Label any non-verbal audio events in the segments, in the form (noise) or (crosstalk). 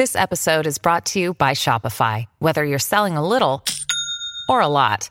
This episode is brought to you by Shopify. Whether you're selling a little or a lot,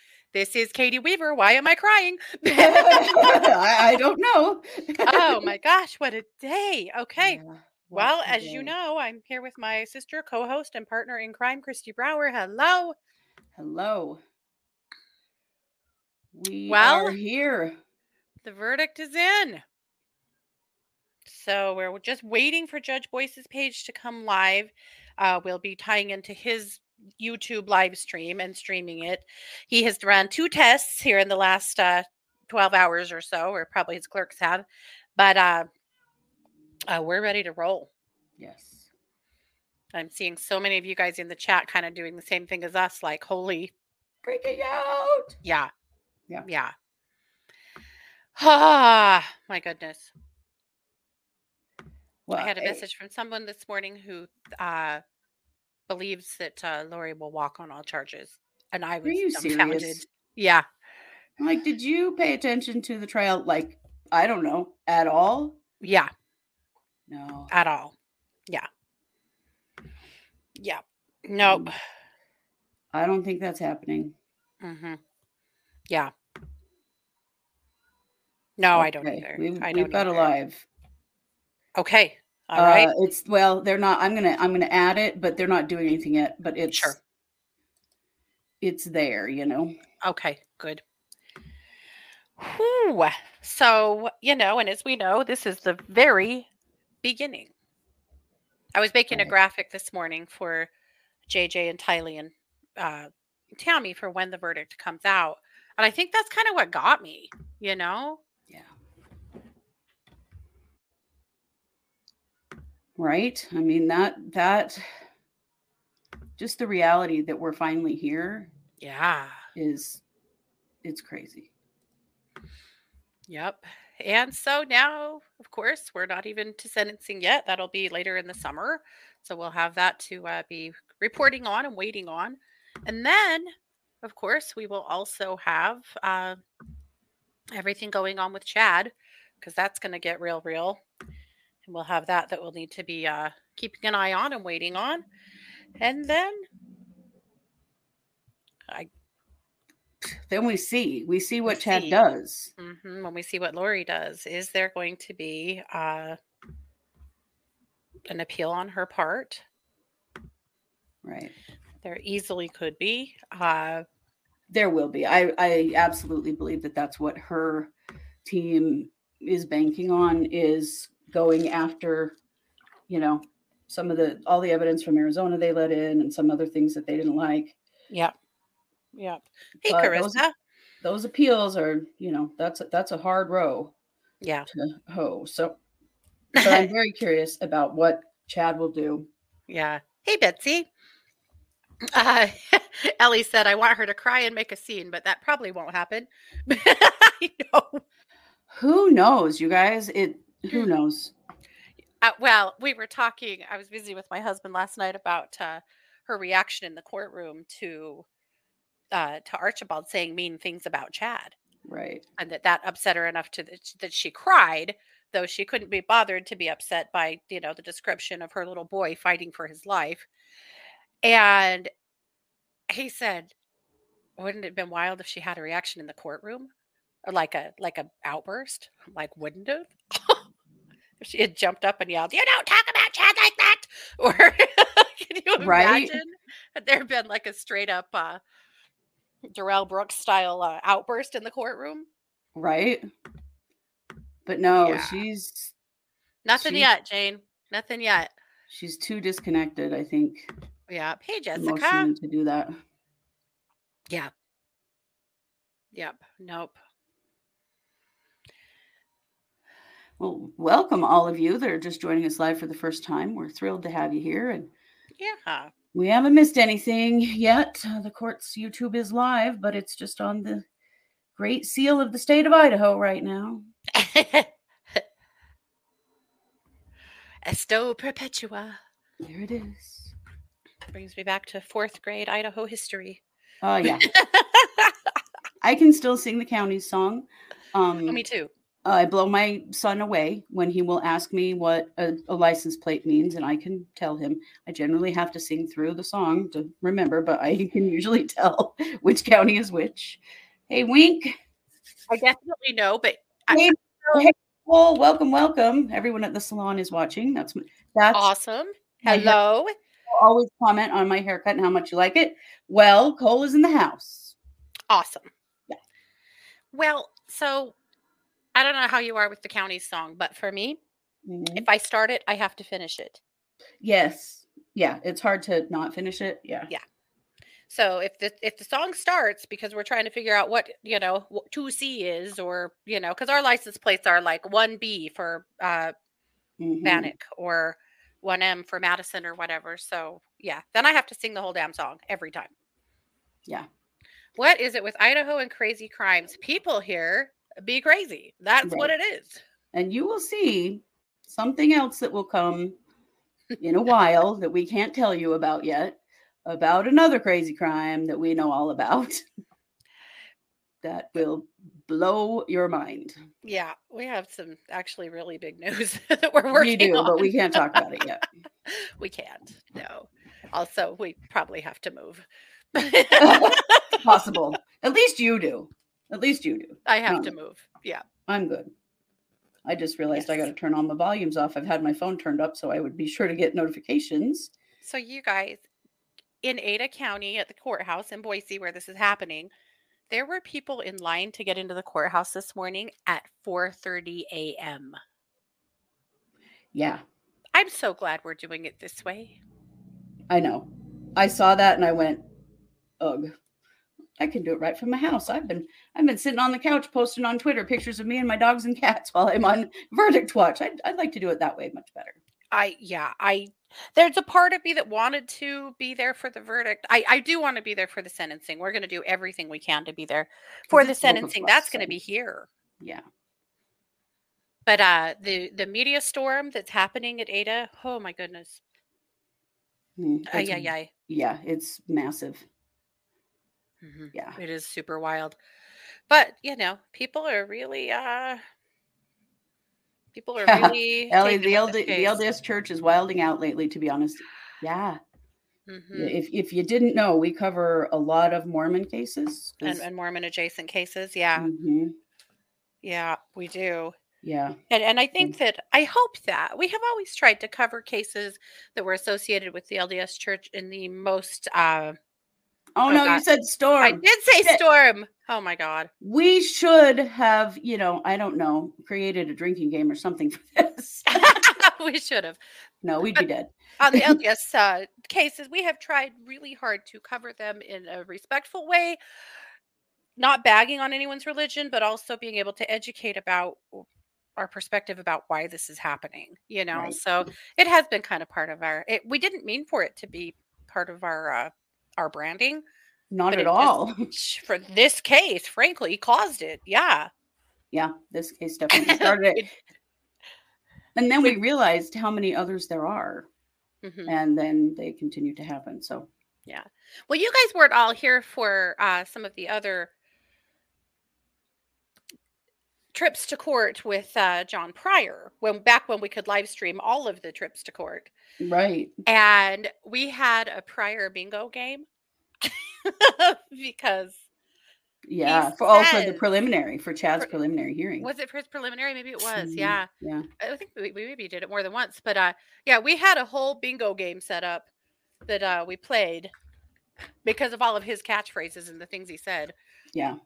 This is Katie Weaver. Why am I crying? (laughs) I, I don't know. oh (laughs) my gosh, what a day. Okay. Yeah, Well, as you know, I'm here with my sister, co host, and partner in crime, Christy Brower. Hello. Hello. We Well- are here. The verdict is in. So we're just waiting for Judge Boyce's page to come live. Uh, we'll be tying into his YouTube live stream and streaming it. He has run two tests here in the last uh, 12 hours or so, or probably his clerks have. But uh, uh, we're ready to roll. Yes. I'm seeing so many of you guys in the chat kind of doing the same thing as us, like, holy, Freaking out. yeah. Yeah. Yeah. Ah, my goodness. Well, I had a eh, message from someone this morning who uh, believes that uh, Lori will walk on all charges, and I was you dumbfounded. serious? Yeah, I'm like, did you pay attention to the trial? Like, I don't know, at all? yeah, No. at all. Yeah, yeah. Nope. Mm. I don't think that's happening. Mm-hmm. Yeah. No, I don't either. We've, I we've don't got a either. live. Okay. All right. Uh, it's well, they're not. I'm gonna I'm gonna add it, but they're not doing anything yet. But it's Sure. it's there. You know. Okay, good. Whew. So, you know, and as we know, this is the very beginning. I was making a graphic this morning for JJ and Tylee and uh, Tammy for when the verdict comes out. And I think that's kind of what got me, you know? Yeah. Right? I mean that that just the reality that we're finally here Yeah. is it's crazy. Yep. And so now, of course, we're not even to sentencing yet. That'll be later in the summer. So we'll have that to uh, be reporting on and waiting on. And then, of course, we will also have uh, everything going on with Chad because that's going to get real, real. We'll have that that we'll need to be uh, keeping an eye on and waiting on. And then, I Then we see we see what We Chad see. does. hmm when we see what Lori does, is there going to be uh, an appeal on her part? Right. There easily could be. Uh, There will be. I I absolutely believe that that's what her team is banking on is going after you know some of the all the evidence from Arizona they let in and some other things that they didn't like. yep. Yep. Hey, But those- Carissa. those appeals are, you know, that's a, that's a hard row Yeah. to hoe. So, but I'm very (laughs) curious about what Chad will do. yeah. Hey, Betsy. Uh, (laughs) Ellie said, I want her to cry and make a scene, but that probably won't happen. (laughs) I know. Who knows, you guys? It who Hmm. knows? Uh, well, we were talking. I was busy with my husband last night about uh, her reaction in the courtroom to uh, to Archibald saying mean things about Chad, Right. and that that upset her enough to that, that she cried, though she couldn't be bothered to be upset by you know the description of her little boy fighting for his life. And he said, "Wouldn't it have been wild if she had a reaction in the courtroom, or like a like a outburst? I'm Like, wouldn't it?" (laughs) If she had jumped up and yelled, "You don't talk about Chad like that," (laughs) or can you Right. imagine had there been like a straight up uh, Darrell Brooks style uh, outburst in the courtroom? Right. But no, Yeah. she's Nothing yet, Jane. Nothing yet. She's too disconnected, I think, Yeah. Hey, Jessica. to do that. Yeah. Yep. Nope. Well, welcome all of you that are just joining us live for the first time. We're thrilled to have you here, and Yeah. we haven't missed anything yet. Uh, the court's YouTube is live, but it's just on the Great Seal of the state of Idaho right now. (laughs) Esto Perpetua There it is. brings me back to fourth grade Idaho history. Oh yeah, (laughs) I can still sing the county song. Um, me too. I blow my son away when he will ask me what a, a license plate means, and I can tell him. I generally have to sing through the song to remember, but I (laughs) can usually tell (laughs) which county is which. Hey, Wink. I definitely know, but I- Hey, (laughs) hey, well, welcome, welcome. Everyone at the salon is watching. That's that's awesome. Hello. always comment on my haircut and how much you like it. Well, Cole is in the house. Awesome. Yeah. Well, so I don't know how you are with the county's song, but for me, Mhm. if I start it, I have to finish it. Yes. Yeah, it's hard to not finish it. Yeah. Yeah. So if the if the song starts because we're trying to figure out what you know two C is, or you know, because our license plates are like one B for uh, Mhm. Bannock or one M for Madison or whatever. So yeah, then I have to sing the whole damn song every time. Yeah. What is it with Idaho and crazy crimes? People here be crazy. That's what it is. And you will see something else that will come (laughs) in a while that we can't tell you about yet about another crazy crime that we know all about (laughs) that will blow your mind. Yeah, we have some actually really big news (laughs) that we're working We do, on. but we can't talk about it yet. we can't. No. Also, we probably have to move. Possible. At least you do. At least you do. I have to Um, move. Yeah. I'm good. I just realized I got to turn all my volumes off. I've had my phone turned up so I would be sure to get notifications. So you guys in Ada County at the courthouse in Boise where this is happening, there were people in line to get into the courthouse this morning at 4:30 a.m. Yeah, I'm so glad we're doing it this way. I know. I saw that and I went, ugh. I can do it right from my house. I've been I've been sitting on the couch posting on Twitter pictures of me and my dogs and cats (laughs) while I'm on verdict watch. I'd, I'd like to do it that way much better. I yeah, I there's a part of me that wanted to be there for the verdict. I I do want to be there for the sentencing. We're going to do everything we can to be there for the it's both of sentencing. That's going to be here. Yeah. But uh the the media storm that's happening at Ada, oh my goodness. Mm, it's- ay, ay. Yeah, it's massive. Mhm. Yeah. It is super wild. But, you know, people are really uh people are (laughs) really Ellie, the, LD, the. LDS church is wilding out lately, to be honest. Yeah. Mhm. If if you didn't know, we cover a lot of Mormon cases. And, and Mormon adjacent cases. Yeah. Mhm, Yeah, we do. yeah. And and I think that I hope that we have always tried to cover cases that were associated with the LDS church in the most uh Oh, Oh, no, God. you said storm. I did say shit. storm. Oh my god. we should have, you know, I don't know, created a drinking game or something for this. (laughs) (laughs) we should have. no, we'd be dead. On the LDS (laughs) uh, cases, we have tried really hard to cover them in a respectful way, not bagging on anyone's religion, but also being able to educate about our perspective about why this is happening. You know, Right. so it has been kind of part of our. It, we didn't mean for it to be part of our uh, our branding. Not at it just- all. (laughs) For this case, frankly, caused it. Yeah. yeah, this case definitely started it. (laughs) And then we realized how many others there are. Mhm. And then they continue to happen. So, yeah. Well, you guys weren't all here for uh, some of the other trips to court with uh, John Pryor when back when we could live stream all of the trips to court, right. and we had a Pryor bingo game (laughs) because Yeah. For also the preliminary, for Chad's preliminary hearing. was it for his preliminary? Maybe it was. Yeah, Yeah. I think we, we maybe did it more than once, but uh, yeah, we had a whole bingo game set up that uh, we played because of all of his catchphrases and the things he said Yeah.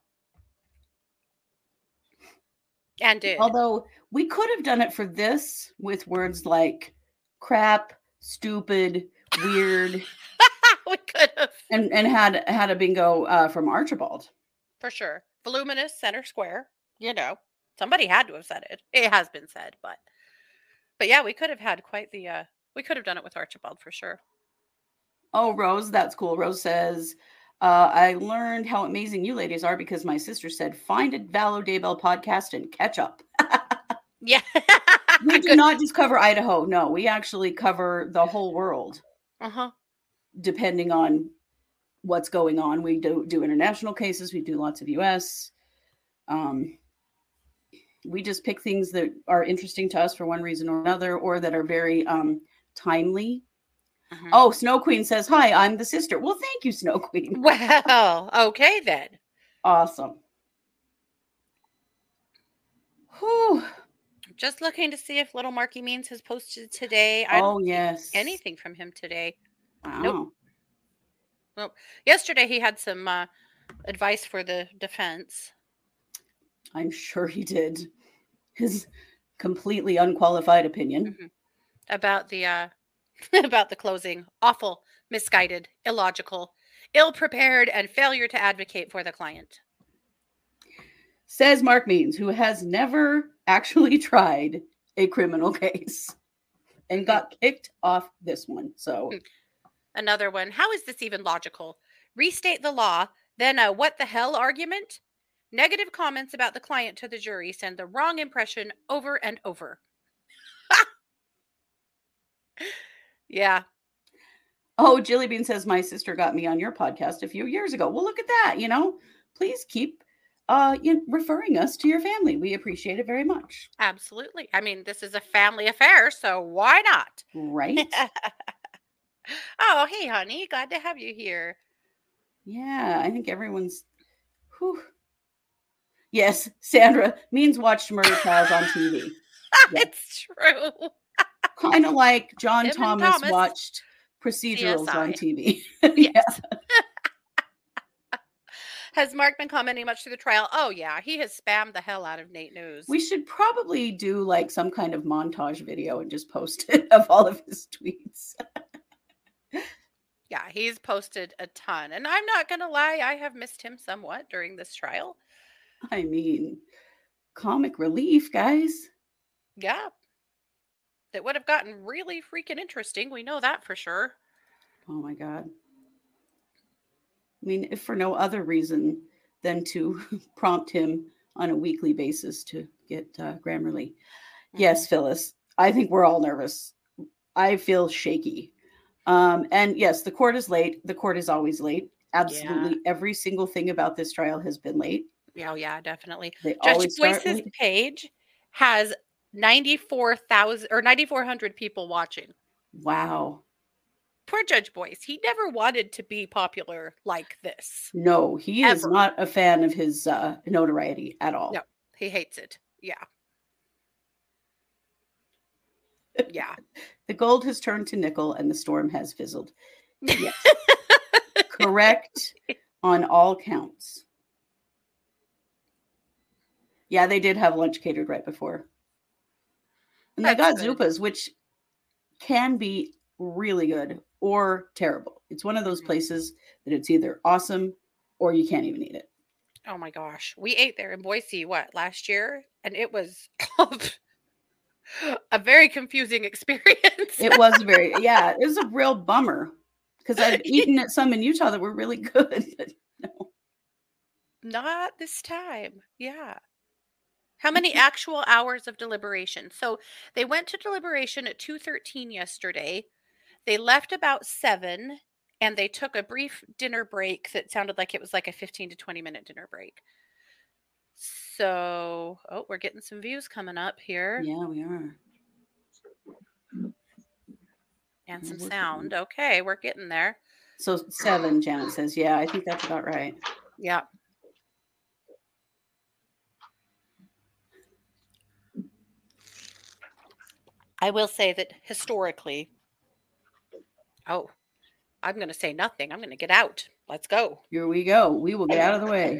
And did. Although we could have done it for this with words like crap, stupid, weird, (laughs) we could have and and had had a bingo uh, from Archibald. for sure. Voluminous center square. You know, somebody had to have said it. It has been said, but but yeah, we could have had quite the. uh We could have done it with Archibald for sure. Oh, Rose, that's cool. Rose says, uh, I learned how amazing you ladies are because my sister said, find a Vallow Daybell podcast and catch up. (laughs) Yeah. (laughs) We do not just cover Idaho. No, we actually cover the whole world, uh huh. depending on what's going on. We do do international cases. We do lots of U.S. Um, we just pick things that are interesting to us for one reason or another, or that are very um, timely. Mhm. Oh, Snow Queen says, Hi, I'm the sister. Well, thank you, Snow Queen. (laughs) Well, okay then. Awesome. Whew. Just looking to see if Little Marky Means has posted today. I Oh, yes. anything from him today. Wow. No. Well, yesterday he had some uh, advice for the defense. I'm sure he did. His completely unqualified opinion. Mhm. about the uh (laughs) about the closing. Awful misguided illogical ill-prepared and failure to advocate for the client. Says Mark Means, who has never actually (laughs) tried a criminal (laughs) case and got kicked off this one. So, Hmm. another one. How is this even logical? Restate the law then a what the hell argument? Negative comments about the client to the jury send the wrong impression over and over yeah oh, Jilly Bean says, My sister got me on your podcast a few years ago. Well, look at that. You know, please keep uh, you know, referring us to your family. We appreciate it very much. absolutely i mean this is a family affair so why not Right? (laughs) oh, hey, honey. Glad to have you here. yeah, I think everyone's. Whew. Yes, Sandra means watched murder trials on TV. (laughs) Yeah. it's true. Kind of like John Thomas, Thomas. watched procedurals on TV. (laughs) Yes. (laughs) has Mark been commenting much through the trial? Oh, yeah. He has spammed the hell out of Nate News. We should probably do like some kind of montage video and just post it (laughs) of all of his tweets. yeah, he's posted a ton. And I'm not going to lie, I have missed him somewhat during this trial. I mean, comic relief, guys. Yeah. That would have gotten really freaking interesting. We know that for sure. Oh my God. I mean, if for no other reason than to (laughs) prompt him on a weekly basis to get uh, Grammarly. Yes, Phyllis, I think we're all nervous. I feel shaky. Um, and yes, the court is late. The court is always late. Absolutely every single thing about this trial has been late. Mhm. Oh, yeah, definitely. They Judge Boyce's page has 94,000 or 9,400 people watching. Wow. Poor Judge Boyce. He never wanted to be popular like this. No, he is not a fan of his uh, notoriety at all. No. He hates it. Yeah. Yeah. (laughs) The gold has turned to nickel and the storm has fizzled. Yes. (laughs) Correct on all counts. Yeah, they did have lunch catered right before. And they got good. Zupas, which can be really good or terrible. It's one of those Mhm. places that it's either awesome or you can't even eat it. Oh my gosh. We ate there in Boise, what, last year? And it was (laughs) a very confusing experience. It was very, (laughs) yeah, it was a real bummer because I've (laughs) eaten at some in Utah that were really good. No. Not this time. Yeah. How many actual hours of deliberation? So they went to deliberation at 2:13 yesterday. They left about 7 and they took a brief dinner break that sounded like it was like a 15 to 20 minute dinner break. So, oh, we're getting some views coming up here Yeah, we are. and some sound. Okay, we're getting there. So seven, Janet says. Yeah, I think that's about right. Yeah. I will say that historically, oh, I'm going to say nothing. I'm going to get out. Let's go. Here we go. We will get out of the way.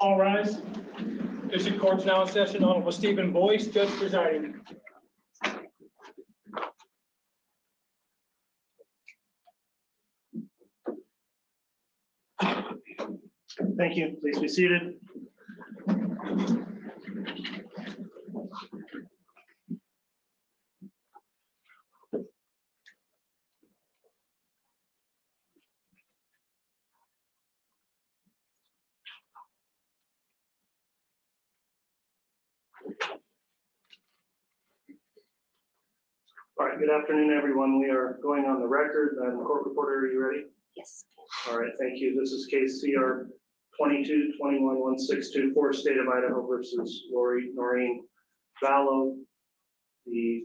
All rise. District Court's now in session. Honorable Stephen Boyce, Judge presiding. Thank you. Please be seated. All right, good afternoon, everyone. We are going on the record. Madam Court Reporter, are you ready? Yes. All right, thank you. This is case CR twenty-two twenty-one one six two four, State of Idaho versus Lori Noreen Vallow. The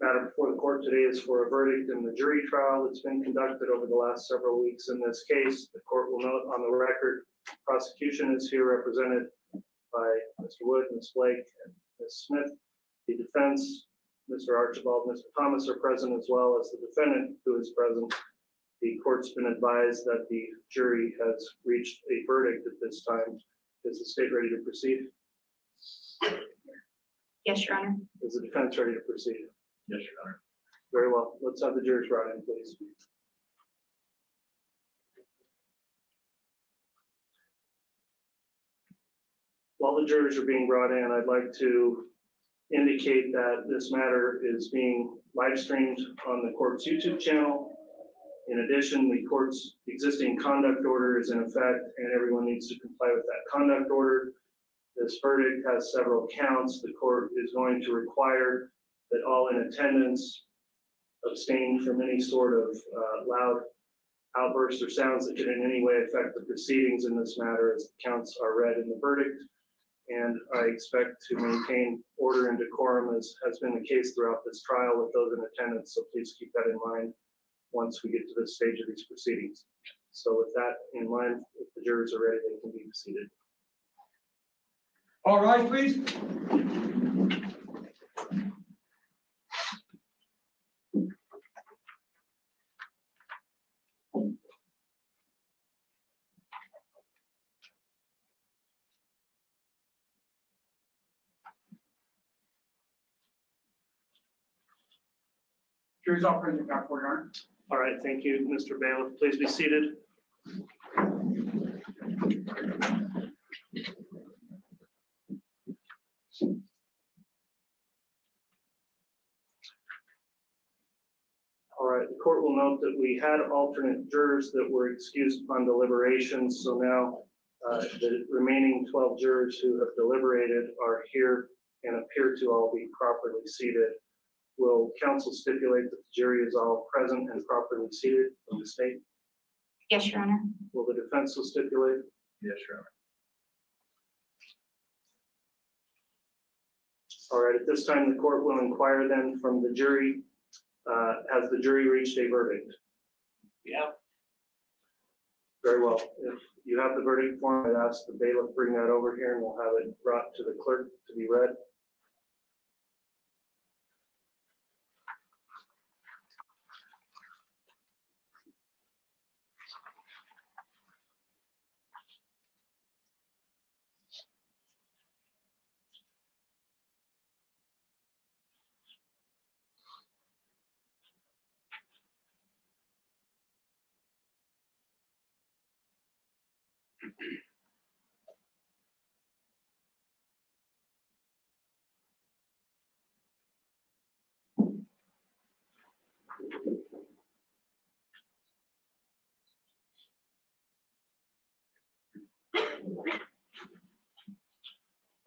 matter before the court today is for a verdict in the jury trial that's been conducted over the last several weeks in this case. The court will note on the record, prosecution is here represented by Mr. Wood, Ms. Blake, and Ms. Smith. The defense, Mr. Archibald, Mr. Thomas are present as well as the defendant who is present. The court's been advised that the jury has reached a verdict at this time. Is the state ready to proceed? Yes, Your Honor. Is the defense ready to proceed? Yes, Your Honor. Very well. Let's have the jurors brought in, please. While the jurors are being brought in, I'd like to indicate that this matter is being live streamed on the court's YouTube channel. In addition, the court's existing conduct order is in effect and everyone needs to comply with that conduct order. This verdict has several counts. The court is going to require that all in attendance abstain from any sort of uh, loud outbursts or sounds that could in any way affect the proceedings in this matter as the counts are read in the verdict. And I expect to maintain order and decorum as has been the case throughout this trial with those in attendance. So please keep that in mind once we get to this stage of these proceedings. So with that in mind, if the jurors are ready, they can be seated. All right, please. Jury's all present, for Your Honor. All right, thank you, Mr. Bailiff. Please be seated. All right, the court will note that we had alternate jurors that were excused upon deliberations. So now uh, the remaining 12 jurors who have deliberated are here and appear to all be properly seated. Will counsel stipulate that the jury is all present and properly seated from the state? Yes, Your Honor. Will the defense will stipulate? Yes, Your Honor. All right, at this time, the court will inquire then from the jury, uh, has the jury reached a verdict? Yeah. Very well. If you have the verdict form, I'd ask the bailiff bring that over here and we'll have it brought to the clerk to be read.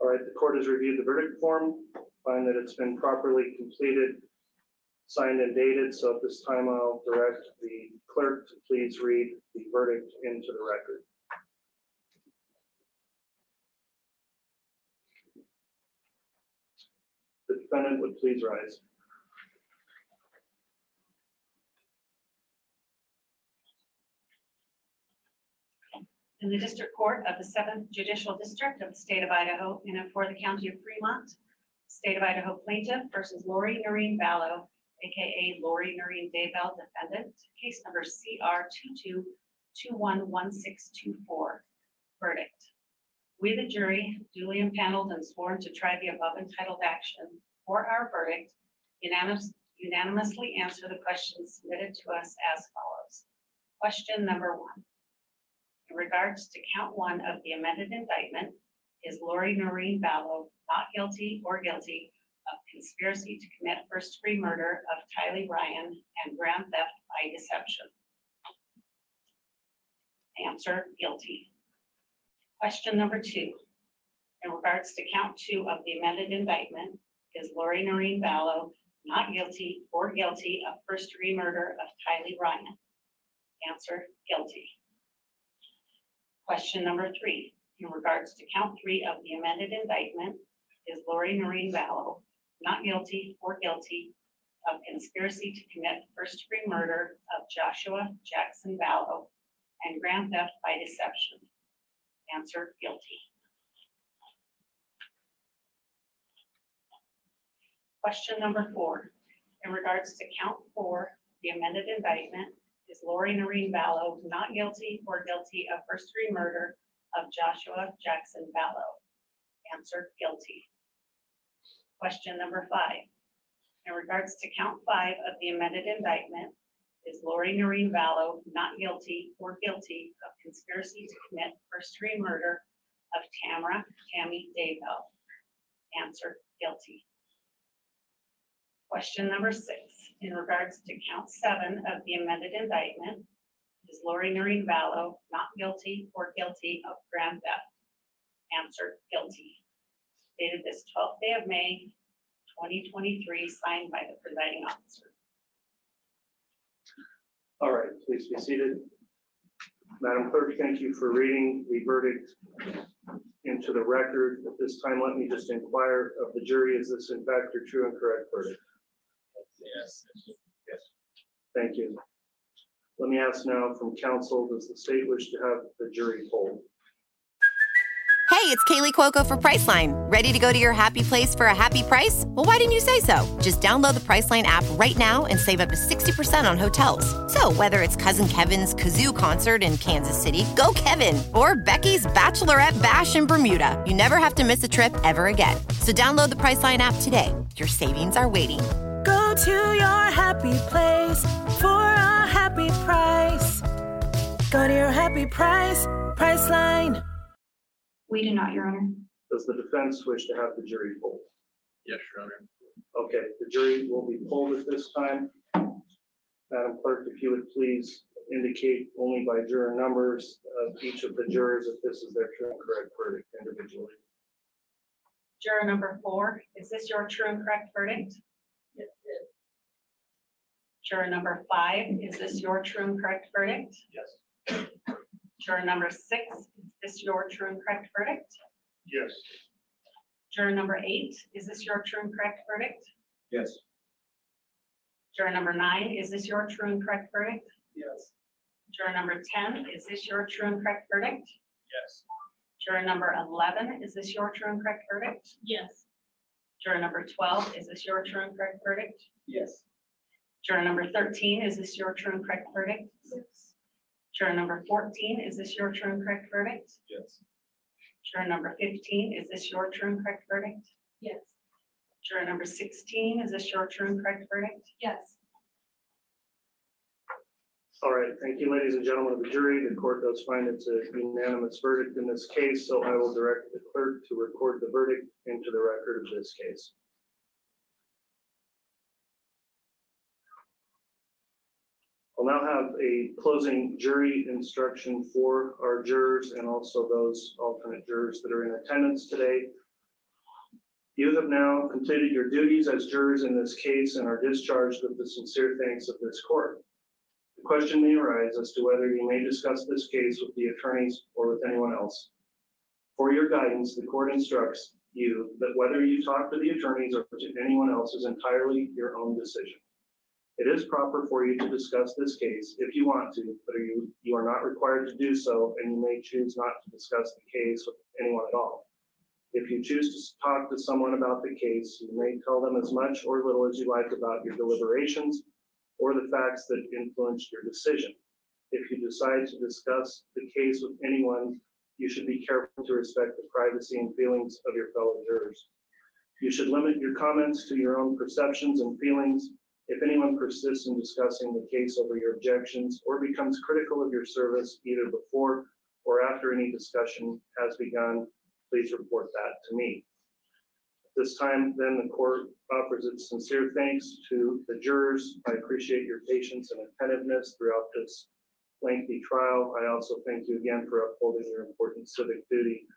All right, the court has reviewed the verdict form, find that it's been properly completed, signed and dated. So at this time, I'll direct the clerk to please read the verdict into the record. The defendant would please rise. In the District Court of the Seventh Judicial District of the State of Idaho in and for the County of Fremont, State of Idaho plaintiff versus Lori Noreen Vallow, AKA Lori Noreen Daybell, defendant, case number CR 22211624. Verdict. We, the jury, duly impaneled and sworn to try the above entitled action for our verdict, unanimous- unanimously answer the questions submitted to us as follows. Question number one. In regards to count one of the amended indictment, is Lori Noreen Vallow not guilty or guilty of conspiracy to commit first degree murder of Tylee Ryan and grand theft by deception? Answer, guilty. Question number two. In regards to count two of the amended indictment, is Lori Noreen Vallow not guilty or guilty of first degree murder of Tylee Ryan? Answer, guilty. Question number three, in regards to count three of the amended indictment, is Lori Noreen Vallow not guilty or guilty of conspiracy to commit first degree murder of Joshua Jackson Vallow and grand theft by deception? Answer, guilty. Question number four, in regards to count four, the amended indictment, is Lori Noreen Vallow not guilty or guilty of first degree murder of Joshua Jackson Vallow? Answer, guilty. Question number five. In regards to count five of the amended indictment, is Lori Noreen Vallow not guilty or guilty of conspiracy to commit first degree murder of Tamara Tammy Daybell? Answer, guilty. Question number six, in regards to count seven of the amended indictment, is Lori Noreen Vallow not guilty or guilty of grand theft? Answer, guilty. Dated this twelfth day of May, twenty twenty-three, signed by the presiding officer. All right, please be seated. Madam Clerk, thank you for reading the verdict into the record. At this time, let me just inquire of the jury, is this in fact your true and correct verdict? Yes. Yes. Thank you. Let me ask now from counsel, does the state wish to have the jury polled? Hey, it's Kaley Cuoco for Priceline. Ready to go to your happy place for a happy price? Well, why didn't you say so? Just download the Priceline app right now and save up to 60% on hotels. So, whether it's Cousin Kevin's Kazoo concert in Kansas City, go Kevin, or Becky's Bachelorette Bash in Bermuda, you never have to miss a trip ever again. So, download the Priceline app today. Your savings are waiting. Go to your happy place for a happy price. Go to your happy price, Priceline. We do not, Your Honor. Does the defense wish to have the jury polled? Yes, Your Honor. Okay, the jury will be polled at this time. Madam Clerk, if you would please indicate only by juror numbers of each of the jurors if this is their true and correct verdict individually. Juror number four, is this your true and correct verdict? Yes. Juror number five, is this your true and correct verdict? Yes. Juror number six, is this your true and correct verdict? Yes. Juror number eight, is this your true and correct verdict? Yes. Juror number nine, is this your true and correct verdict? Yes. Juror number ten, is this your true and correct verdict? Yes. Juror number eleven, is this your true and correct verdict? Yes. Juror number twelve, is this your true and correct verdict? Yes. Juror number thirteen, is this your true and correct verdict? Yes. Juror number fourteen, is this your true and correct verdict? Yes. Juror number fifteen, is this your true and correct verdict? Yes. Juror number sixteen, is this your true and correct verdict? Yes. All right, thank you, ladies and gentlemen of the jury. The court does find it's a unanimous verdict in this case, so I will direct the clerk to record the verdict into the record of this case. I'll now have a closing jury instruction for our jurors and also those alternate jurors that are in attendance today. You have now completed your duties as jurors in this case and are discharged with the sincere thanks of this court. The question may arise as to whether you may discuss this case with the attorneys or with anyone else. For your guidance, the court instructs you that whether you talk to the attorneys or to anyone else is entirely your own decision. It is proper for you to discuss this case if you want to, but are you, you are not required to do so, and you may choose not to discuss the case with anyone at all. If you choose to talk to someone about the case, you may tell them as much or little as you like about your deliberations or the facts that influenced your decision. If you decide to discuss the case with anyone, you should be careful to respect the privacy and feelings of your fellow jurors. You should limit your comments to your own perceptions and feelings. If anyone persists in discussing the case over your objections or becomes critical of your service either before or after any discussion has begun, please report that to me. At This time, then, the court offers its sincere thanks to the jurors. I appreciate your patience and attentiveness throughout this lengthy trial. I also thank you again for upholding your important civic duty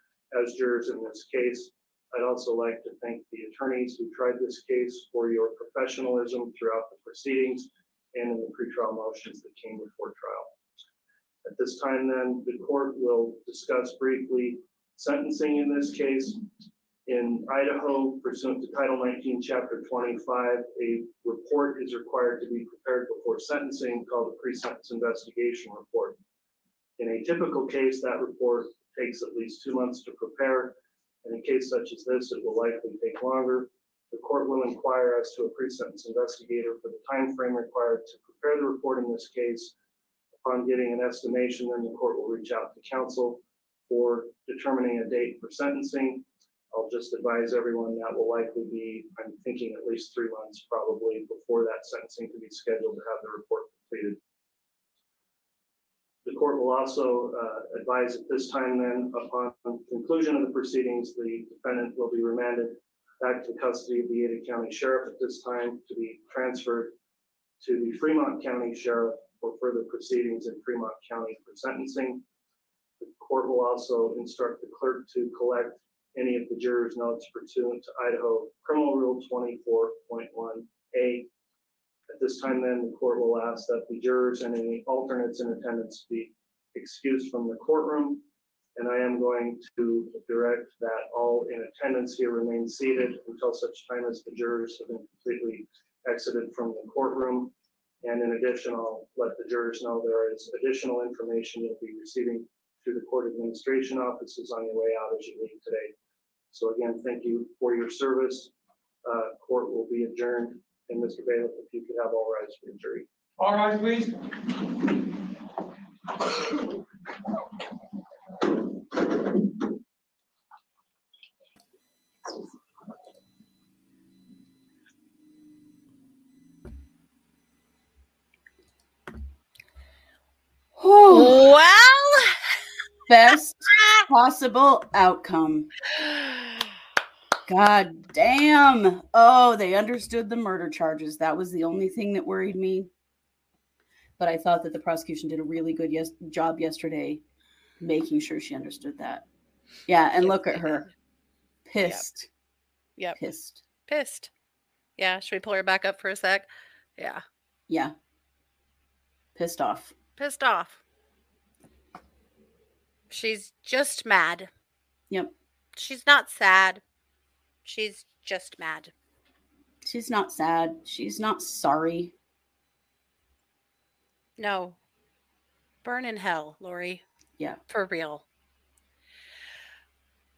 as jurors in this case. I'd also like to thank the attorneys who tried this case for your professionalism throughout the proceedings and in the pretrial motions that came before trial. At this time, then, the court will discuss briefly sentencing in this case. In Idaho pursuant to Title 19, Chapter 25, a report is required to be prepared before sentencing called a pre-sentence investigation report. In a typical case, that report takes at least two months to prepare. In a case such as this, it will likely take longer. The court will inquire as to a pre-sentence investigator for the time frame required to prepare the report in this case. Upon getting an estimation, then the court will reach out to counsel for determining a date for sentencing. I'll just advise everyone that will likely be, I'm thinking at least three months probably before that sentencing can be scheduled to have the report completed. The court will also uh, advise at this time then, upon conclusion of the proceedings, the defendant will be remanded back to custody of the Ada County Sheriff at this time to be transferred to the Fremont County Sheriff for further proceedings in Fremont County for sentencing. The court will also instruct the clerk to collect any of the jurors' notes pursuant to Idaho Criminal Rule twenty-four point one A. At this time, then, the court will ask that the jurors and any alternates in attendance be excused from the courtroom. And I am going to direct that all in attendance here remain seated until such time as the jurors have been completely exited from the courtroom. And in addition, I'll let the jurors know there is additional information you'll be receiving through the court administration offices on your way out as you leave today. So again, thank you for your service. Uh, Court will be adjourned. And Mr. Bailiff, if you could have all rise for the jury. All rise, please. Well, Best (laughs) possible outcome. (laughs) God damn. Oh, they understood the murder charges. That was the only thing that worried me. But I thought that the prosecution did a really good yes- job yesterday making sure she understood that. Yeah, and look at her. (laughs) Pissed. yep, Pissed. pissed. Yeah, should we pull her back up for a sec? Yeah, Yeah. Pissed off. pissed off. She's just mad. Yep. She's not sad. She's just mad. She's not sad. She's not sorry. No. Burn in hell, Lori. Yeah. For real.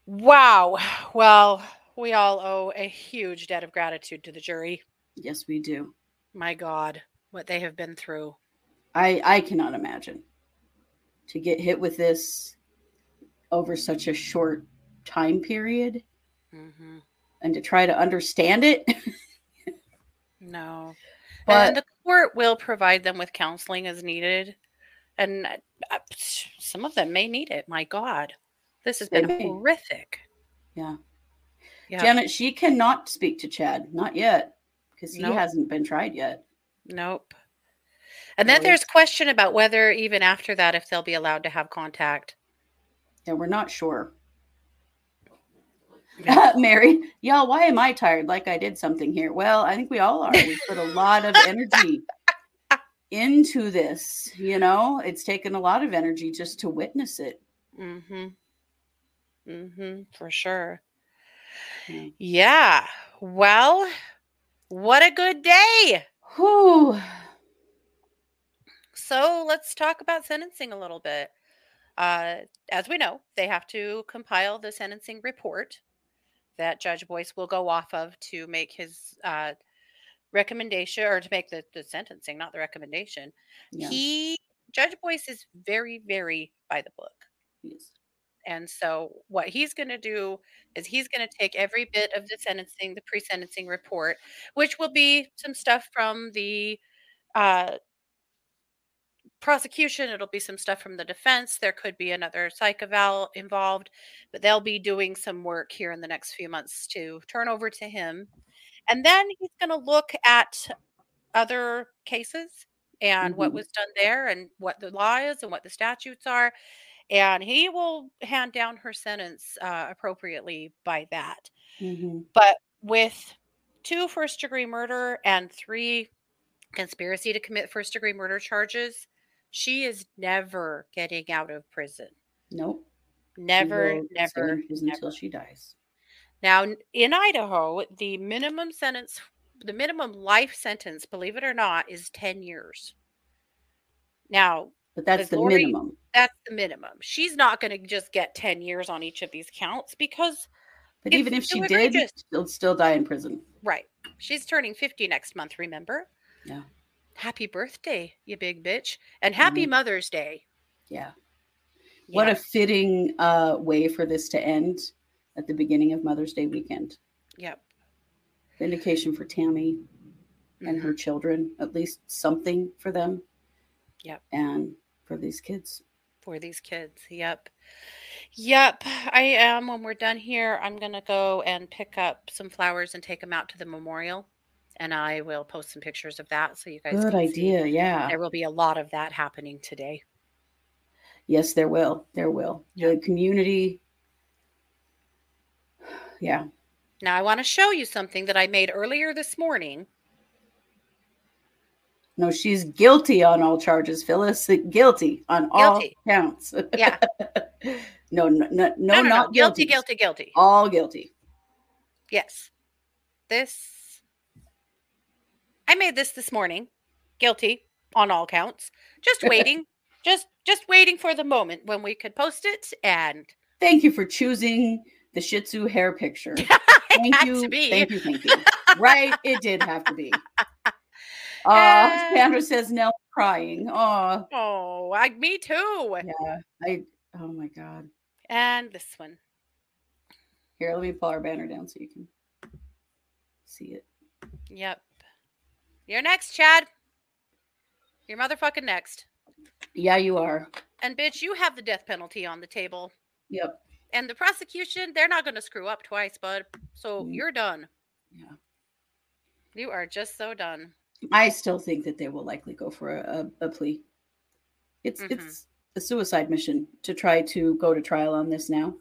Wow. Well, we all owe a huge debt of gratitude to the jury. Yes, we do. My God, what they have been through. I I cannot imagine to get hit with this over such a short time period hmm and to try to understand it. No. But- and the court will provide them with counseling as needed. And uh, some of them may need it. My God. This has been may. horrific. yeah. Yeah. Janet, she cannot speak to Chad, not yet, because he Nope. hasn't been tried yet. Nope. And then there's question about whether even after that, if they'll be allowed to have contact. And we're not sure. (laughs) Mary, y'all, why am I tired? Like I did something here. Well, I think we all are. We put a lot of energy into this. You know, it's taken a lot of energy just to witness it. Mm-hmm. Mm-hmm. For sure. Yeah. Yeah. Well, what a good day. Whew. So let's talk about sentencing a little bit. Uh, as we know, they have to compile the sentencing report that Judge Boyce will go off of to make his uh, recommendation or to make the, the sentencing, not the recommendation. Yeah. He, Judge Boyce, is very, very by the book. Yes. And so, what he's going to do is he's going to take every bit of the sentencing, the pre sentencing report, which will be some stuff from the uh, prosecution. It'll be some stuff from the defense. There could be another psych eval involved, but they'll be doing some work here in the next few months to turn over to him. And then he's going to look at other cases and what Mhm. was done there and what the law is and what the statutes are and he will hand down her sentence uh, appropriately by that. Mhm. But with two first degree murder and three conspiracy to commit first degree murder charges, she is never getting out of prison. Nope. Never, never, never. until she dies. Now, in Idaho, the minimum sentence, the minimum life sentence, believe it or not, is 10 years. Now, But that's the Lori- minimum. that's the minimum. She's not going to just get 10 years on each of these counts because But even if she did, she'll still die in prison. Right. She's turning 50 next month, remember? Yeah. Happy birthday, you big bitch. And happy Mhm. Mother's Day. Yeah. What Yeah. a fitting uh, way for this to end at the beginning of Mother's Day weekend. Yep. Vindication for Tammy and her Mhm. children, at least something for them. Yep. And for these kids. For these kids. Yep. Yep. I am. When we're done here, I'm going to go and pick up some flowers and take them out to the memorial. And I will post some pictures of that so you guys Good can see. idea. Yeah. There will be a lot of that happening today. Yes, there will. There will. The community. (sighs) Yeah. Now, I want to show you something that I made earlier this morning. No, she's guilty on all charges, Phyllis. Guilty on all counts. Yeah. (laughs) no, no, no, no, not guilty, guilty. guilty, guilty. All guilty. Yes. This, I made this this morning. Guilty on all counts. Just waiting, (laughs) just just waiting for the moment when we could post it, and Thank you for choosing the Shih Tzu hair picture. (laughs) it Thank had you. to be. Thank you. Thank you. right. It did have to be. (laughs) Uh, Uh, Sandra says Nell crying. Oh, Oh, I, me too. yeah. I. Oh my God. And this one. Here, let me pull our banner down so you can see it. Yep. You're next, Chad. You're motherfucking next. Yeah, you are. And bitch, you have the death penalty on the table. Yep. And the prosecution, they're not going to screw up twice, bud. So Mm. you're done. Yeah. You are just so done. I still think that they will likely go for a, a, a plea. It's Mhm. it's a suicide mission to try to go to trial on this now,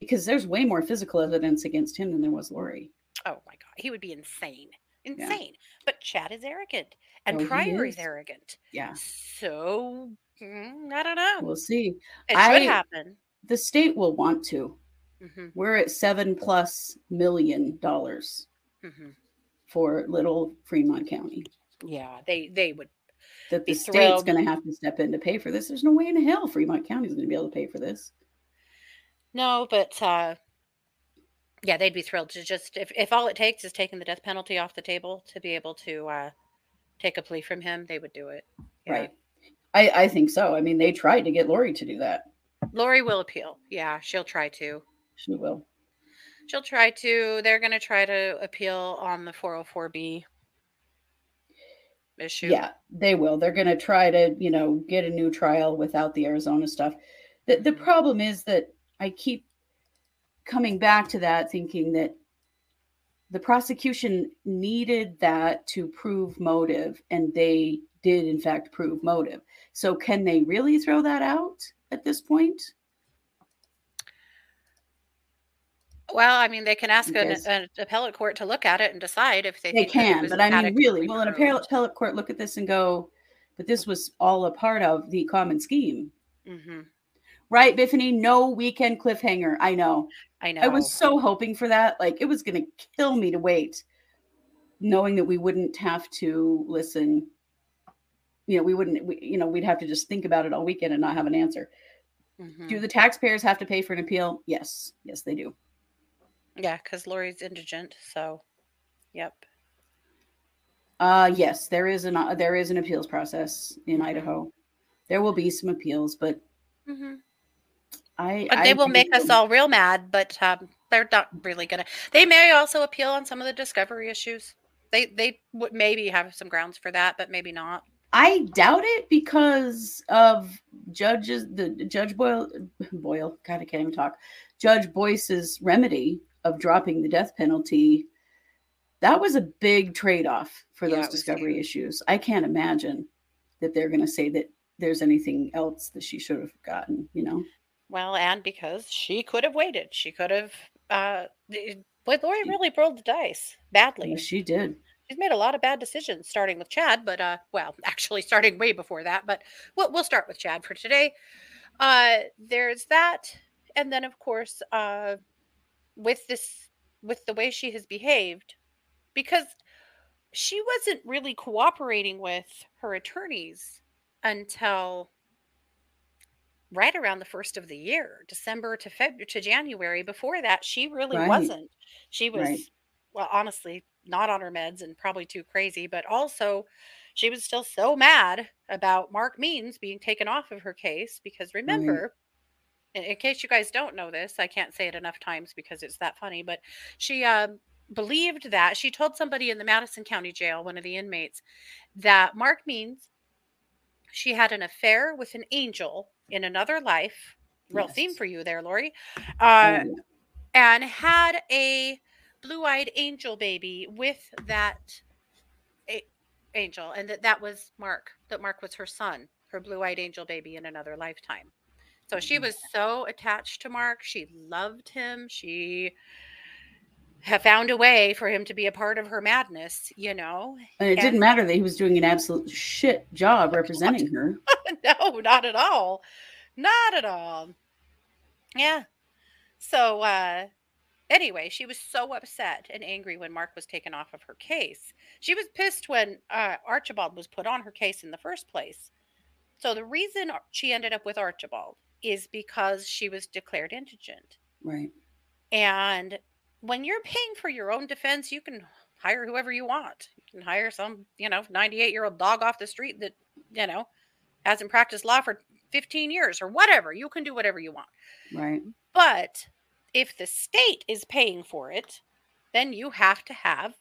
because there's way more physical evidence against him than there was Lori. Oh my god, he would be insane, insane. But Chad is arrogant, and Oh, Prior is is. arrogant. Yeah, So mm, I don't know. we'll see. it I- should happen. The state will want to. hmm We're at seven plus million dollars hmm for little Fremont County. Yeah, they they would. That the state's going to have to step in to pay for this. There's no way in hell Fremont County is going to be able to pay for this. No, but uh, yeah, they'd be thrilled to just if if all it takes is taking the death penalty off the table to be able to uh, take a plea from him, they would do it. Yeah. Right. I, I think so. I mean, they tried to get Lori to do that. Lori will appeal. Yeah, she'll try to. She will. She'll try to. They're going to try to appeal on the 404B issue. Yeah, they will. They're going to try to, you know, get a new trial without the Arizona stuff. The the problem is that I keep coming back to that thinking that the prosecution needed that to prove motive and they did in fact prove motive. So can they really throw that out at this point? Well, I mean, they can ask an, an appellate court to look at it and decide if they, They can, but I mean really, will an appellate, appellate court look at this and go, but this was all a part of the common scheme. Mhm. Right, Biffany? No weekend cliffhanger. I know. I know. I was so hoping for that. Like it was going to kill me to wait knowing that we wouldn't have to listen you know we wouldn't we, you know we'd have to just think about it all weekend and not have an answer Mhm. do the taxpayers have to pay for an appeal yes yes they do Yeah, because Lori's indigent. So, yep. uh yes there is an uh, there is an appeals process in Mhm. idaho there will be some appeals but hmm i But I they will think make us all real mad. But um, they're not really gonna. They may also appeal on some of the discovery issues. They they would maybe have some grounds for that, but maybe not. I doubt it because of judges the Judge Boyle (laughs) Boyle, God, I can't even talk. Judge Boyce's remedy of dropping the death penalty. That was a big trade-off for Yeah, those discovery issues. I can't imagine that they're gonna say that there's anything else that she should have gotten, you know. Well, and because she could have waited, she could have. Uh, but Lori really rolled the dice badly. Yeah, she did. She's made a lot of bad decisions, starting with Chad. But uh, well, (laughs) actually, starting way before that. But we'll we'll start with Chad for today. Uh, there's that, and then of course, uh, with this, with the way she has behaved, because she wasn't really cooperating with her attorneys until right around the first of the year, December to February to January. Before that, she really Right. wasn't. She was, Right. well, honestly, not on her meds and probably too crazy, but also she was still so mad about Mark Means being taken off of her case because remember, in, in case you guys don't know this, I can't say it enough times because it's that funny, but she um, believed that she told somebody in the Madison County Jail, one of the inmates, that Mark Means she had an affair with an angel in another life. Real theme for you there, Lori. Oh, Uh, yeah. and had a blue-eyed angel baby with that a- angel and that that was mark that mark was her son her blue-eyed angel baby in another lifetime so she was so attached to mark she loved him she had found a way for him to be a part of her madness you know And it didn't matter that he was doing an absolute shit job (laughs) representing her. (laughs) no, not at all. Not at all. Yeah. So uh anyway, she was so upset and angry when Mark was taken off of her case. She was pissed when uh Archibald was put on her case in the first place. So the reason she ended up with Archibald is because she was declared indigent. Right. And when you're paying for your own defense, you can hire whoever you want. You can hire some, you know, 98 year old dog off the street that, you know, hasn't practiced law for 15 years or whatever. You can do whatever you want. Right. But if the state is paying for it, then you have to have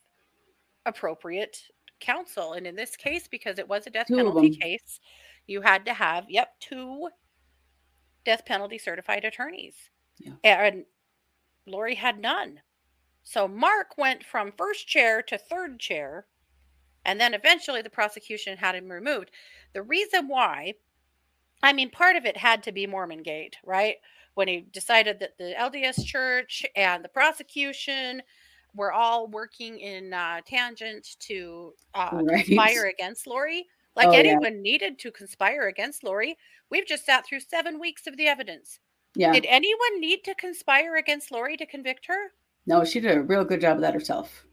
appropriate counsel. And in this case, because it was a death Two penalty case, you had to have, yep, two death penalty certified attorneys. Yeah. And Lori had none. So Mark went from first chair to third chair, and then eventually the prosecution had him removed. The reason why, I mean, part of it had to be Mormon Gate, right? When he decided that the LDS Church and the prosecution were all working in uh, tangent to uh, (laughs) Right. conspire against Lori. Like Oh, yeah. anyone needed to conspire against Lori. We've just sat through seven weeks of the evidence. Yeah. Did anyone need to conspire against Lori to convict her? No, she did a real good job of that herself.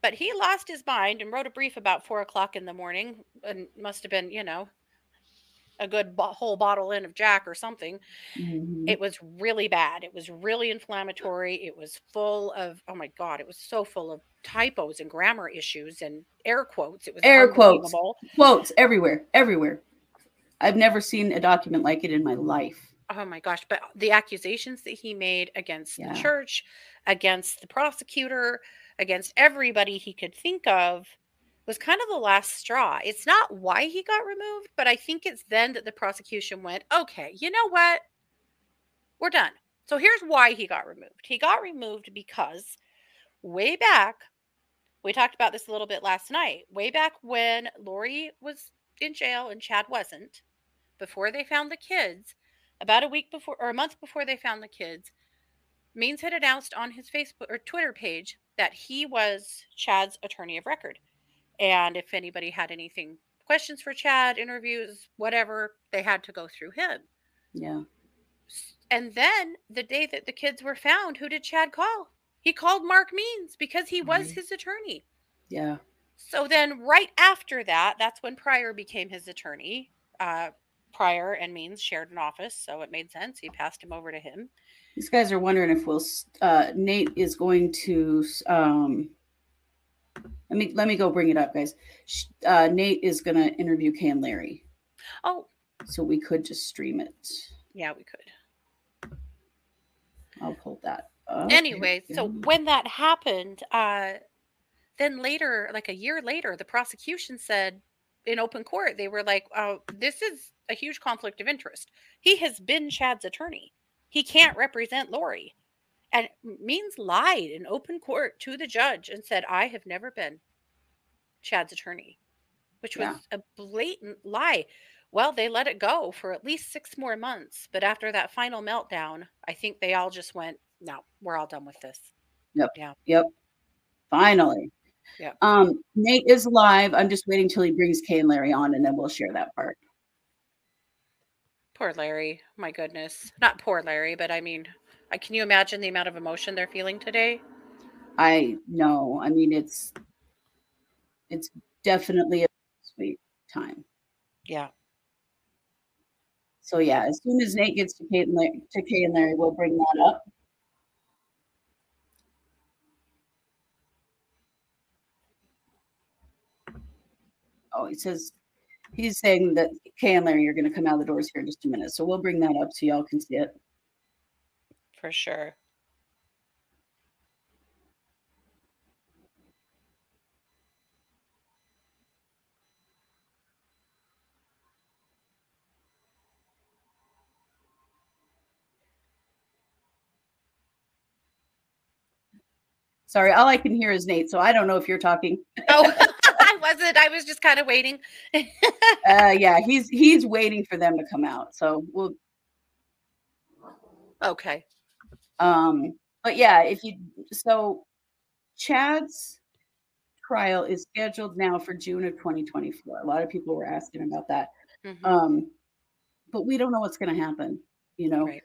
But he lost his mind and wrote a brief about four o'clock in the morning and must have been, you know, a good bo- whole bottle in of Jack or something. Mhm. It was really bad. It was really inflammatory. It was full of, oh my God, it was so full of typos and grammar issues and air quotes. It was Air quotes. Quotes everywhere, everywhere. I've never seen a document like it in my life. Oh my gosh. But the accusations that he made against Yeah. the church, against the prosecutor, against everybody he could think of was kind of the last straw. It's not why he got removed, but I think it's then that the prosecution went, okay, you know what? We're done. So here's why he got removed. He got removed because way back, we talked about this a little bit last night, way back when Lori was in jail and Chad wasn't, before they found the kids, about a week before or a month before they found the kids, Means had announced on his Facebook or Twitter page that he was Chad's attorney of record. And if anybody had anything, questions for Chad, interviews, whatever, they had to go through him. Yeah. And then the day that the kids were found, who did Chad call? He called Mark Means because he was Right. his attorney. Yeah. So then, right after that, that's when Prior became his attorney. Uh, Prior and Means shared an office, so it made sense. He passed him over to him. These guys are wondering if we'll. Uh, Nate is going to. Um, let me let me go bring it up, guys. Uh, Nate is going to interview Kay and Larry, Oh, so we could just stream it. yeah, we could. I'll pull that. Up. anyway, so when that happened, uh, then later, like a year later, the prosecution said in open court, they were like, "Oh, this is a huge conflict of interest. He has been Chad's attorney. He can't represent Lori." And Means lied in open court to the judge and said, "I have never been Chad's attorney," which was Yeah. a blatant lie. Well, they let it go for at least six more months. But after that final meltdown, I think they all just went, no, we're all done with this. Yep. Yeah. Yep. Finally. Yep. Um, Nate is live. I'm just waiting till he brings Kay and Larry on, and then we'll share that part. Poor Larry. My goodness. Not poor Larry, but I mean, I can you imagine the amount of emotion they're feeling today? I know. I mean, it's it's definitely a sweet time. Yeah. So yeah, as soon as Nate gets to Kay and Larry, to Kay and Larry, we'll bring that up. Oh, he says he's saying that Kay and Larry are going to come out of the doors here in just a minute. So we'll bring that up so y'all can see it. For sure. Sorry, all I can hear is Nate, so I don't know if you're talking. Oh, (laughs) wasn't. I was just kind of waiting. Uh, (laughs) yeah, he's he's waiting for them to come out. So we'll okay. Um, but yeah, if you so Chad's trial is scheduled now for June of 2024. A lot of people were asking about that. Mhm. Um, but we don't know what's going to happen. You know, Right.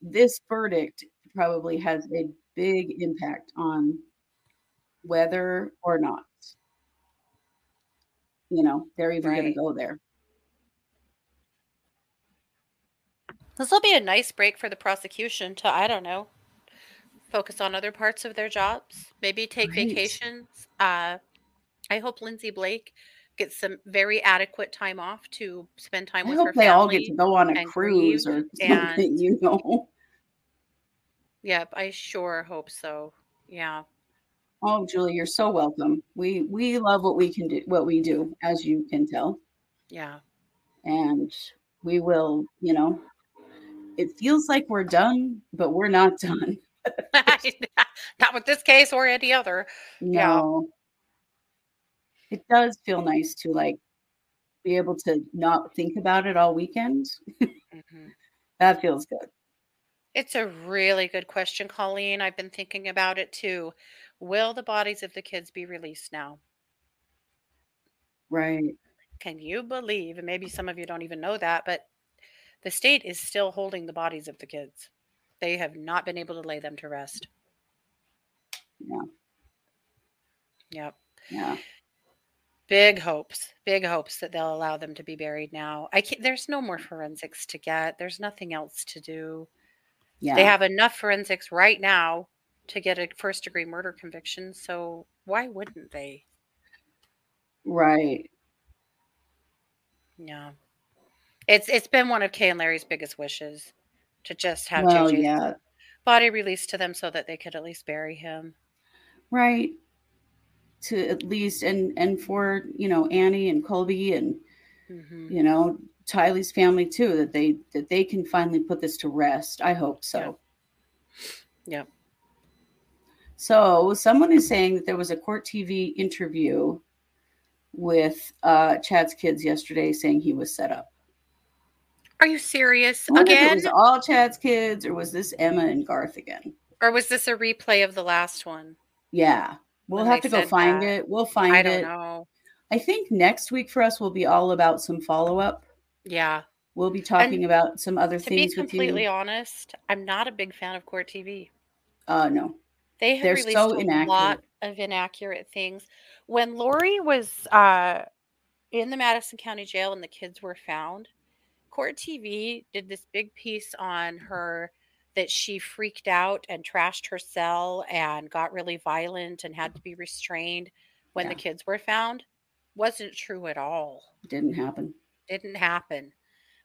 this verdict probably has a big impact on whether or not, you know, they're even going to go there. This will be a nice break for the prosecution to, I don't know, focus on other parts of their jobs, maybe take Right. vacations. Uh, I hope Lindsey Blake gets some very adequate time off to spend time with her. I with hope they family. all get to go on a cruise or (laughs) something, and- you know. Yep, I sure hope so. Yeah. Oh, Julie, you're so welcome. We we love what we can do, what we do, as you can tell, Yeah. and we will. You know, it feels like we're done, but we're not done. (laughs) (laughs) Not with this case or any other. Yeah. No, it does feel nice to like be able to not think about it all weekend. Mhm. (laughs) That feels good. It's a really good question, Colleen. I've been thinking about it too. Will the bodies of the kids be released now? Right. Can you believe, and maybe some of you don't even know that, but the state is still holding the bodies of the kids. They have not been able to lay them to rest. Yeah. Yep. Yeah. Big hopes, big hopes that they'll allow them to be buried now. I can't, there's no more forensics to get. There's nothing else to do. Yeah. They have enough forensics right now to get a first degree murder conviction. So why wouldn't they? right. Yeah. It's it's been one of Kay and Larry's biggest wishes to just have Well, JJ's yeah. body released to them so that they could at least bury him. Right. To at least and and for you know Annie and Colby and hmm you know Tylee's family too that they that they can finally put this to rest. I hope so. Yep. So someone is saying that there was a court TV interview with uh, Chad's kids yesterday, saying he was set up. Are you serious I wonder if again? it was all Chad's kids, or was this Emma and Garth again? or was this a replay of the last one? Yeah, we'll When have to go find that. it. We'll find it. I it. don't know. I think next week for us will be all about some follow up. Yeah. We'll be talking about some other To be things with completely you. honest, I'm not a big fan of court TV. Uh, no, They have They're released so a inaccurate. lot of inaccurate things. When Lori was uh, in the Madison County Jail and the kids were found, Court TV did this big piece on her that she freaked out and trashed her cell and got really violent and had to be restrained when the kids were found. Wasn't true at all. Didn't happen. Didn't happen.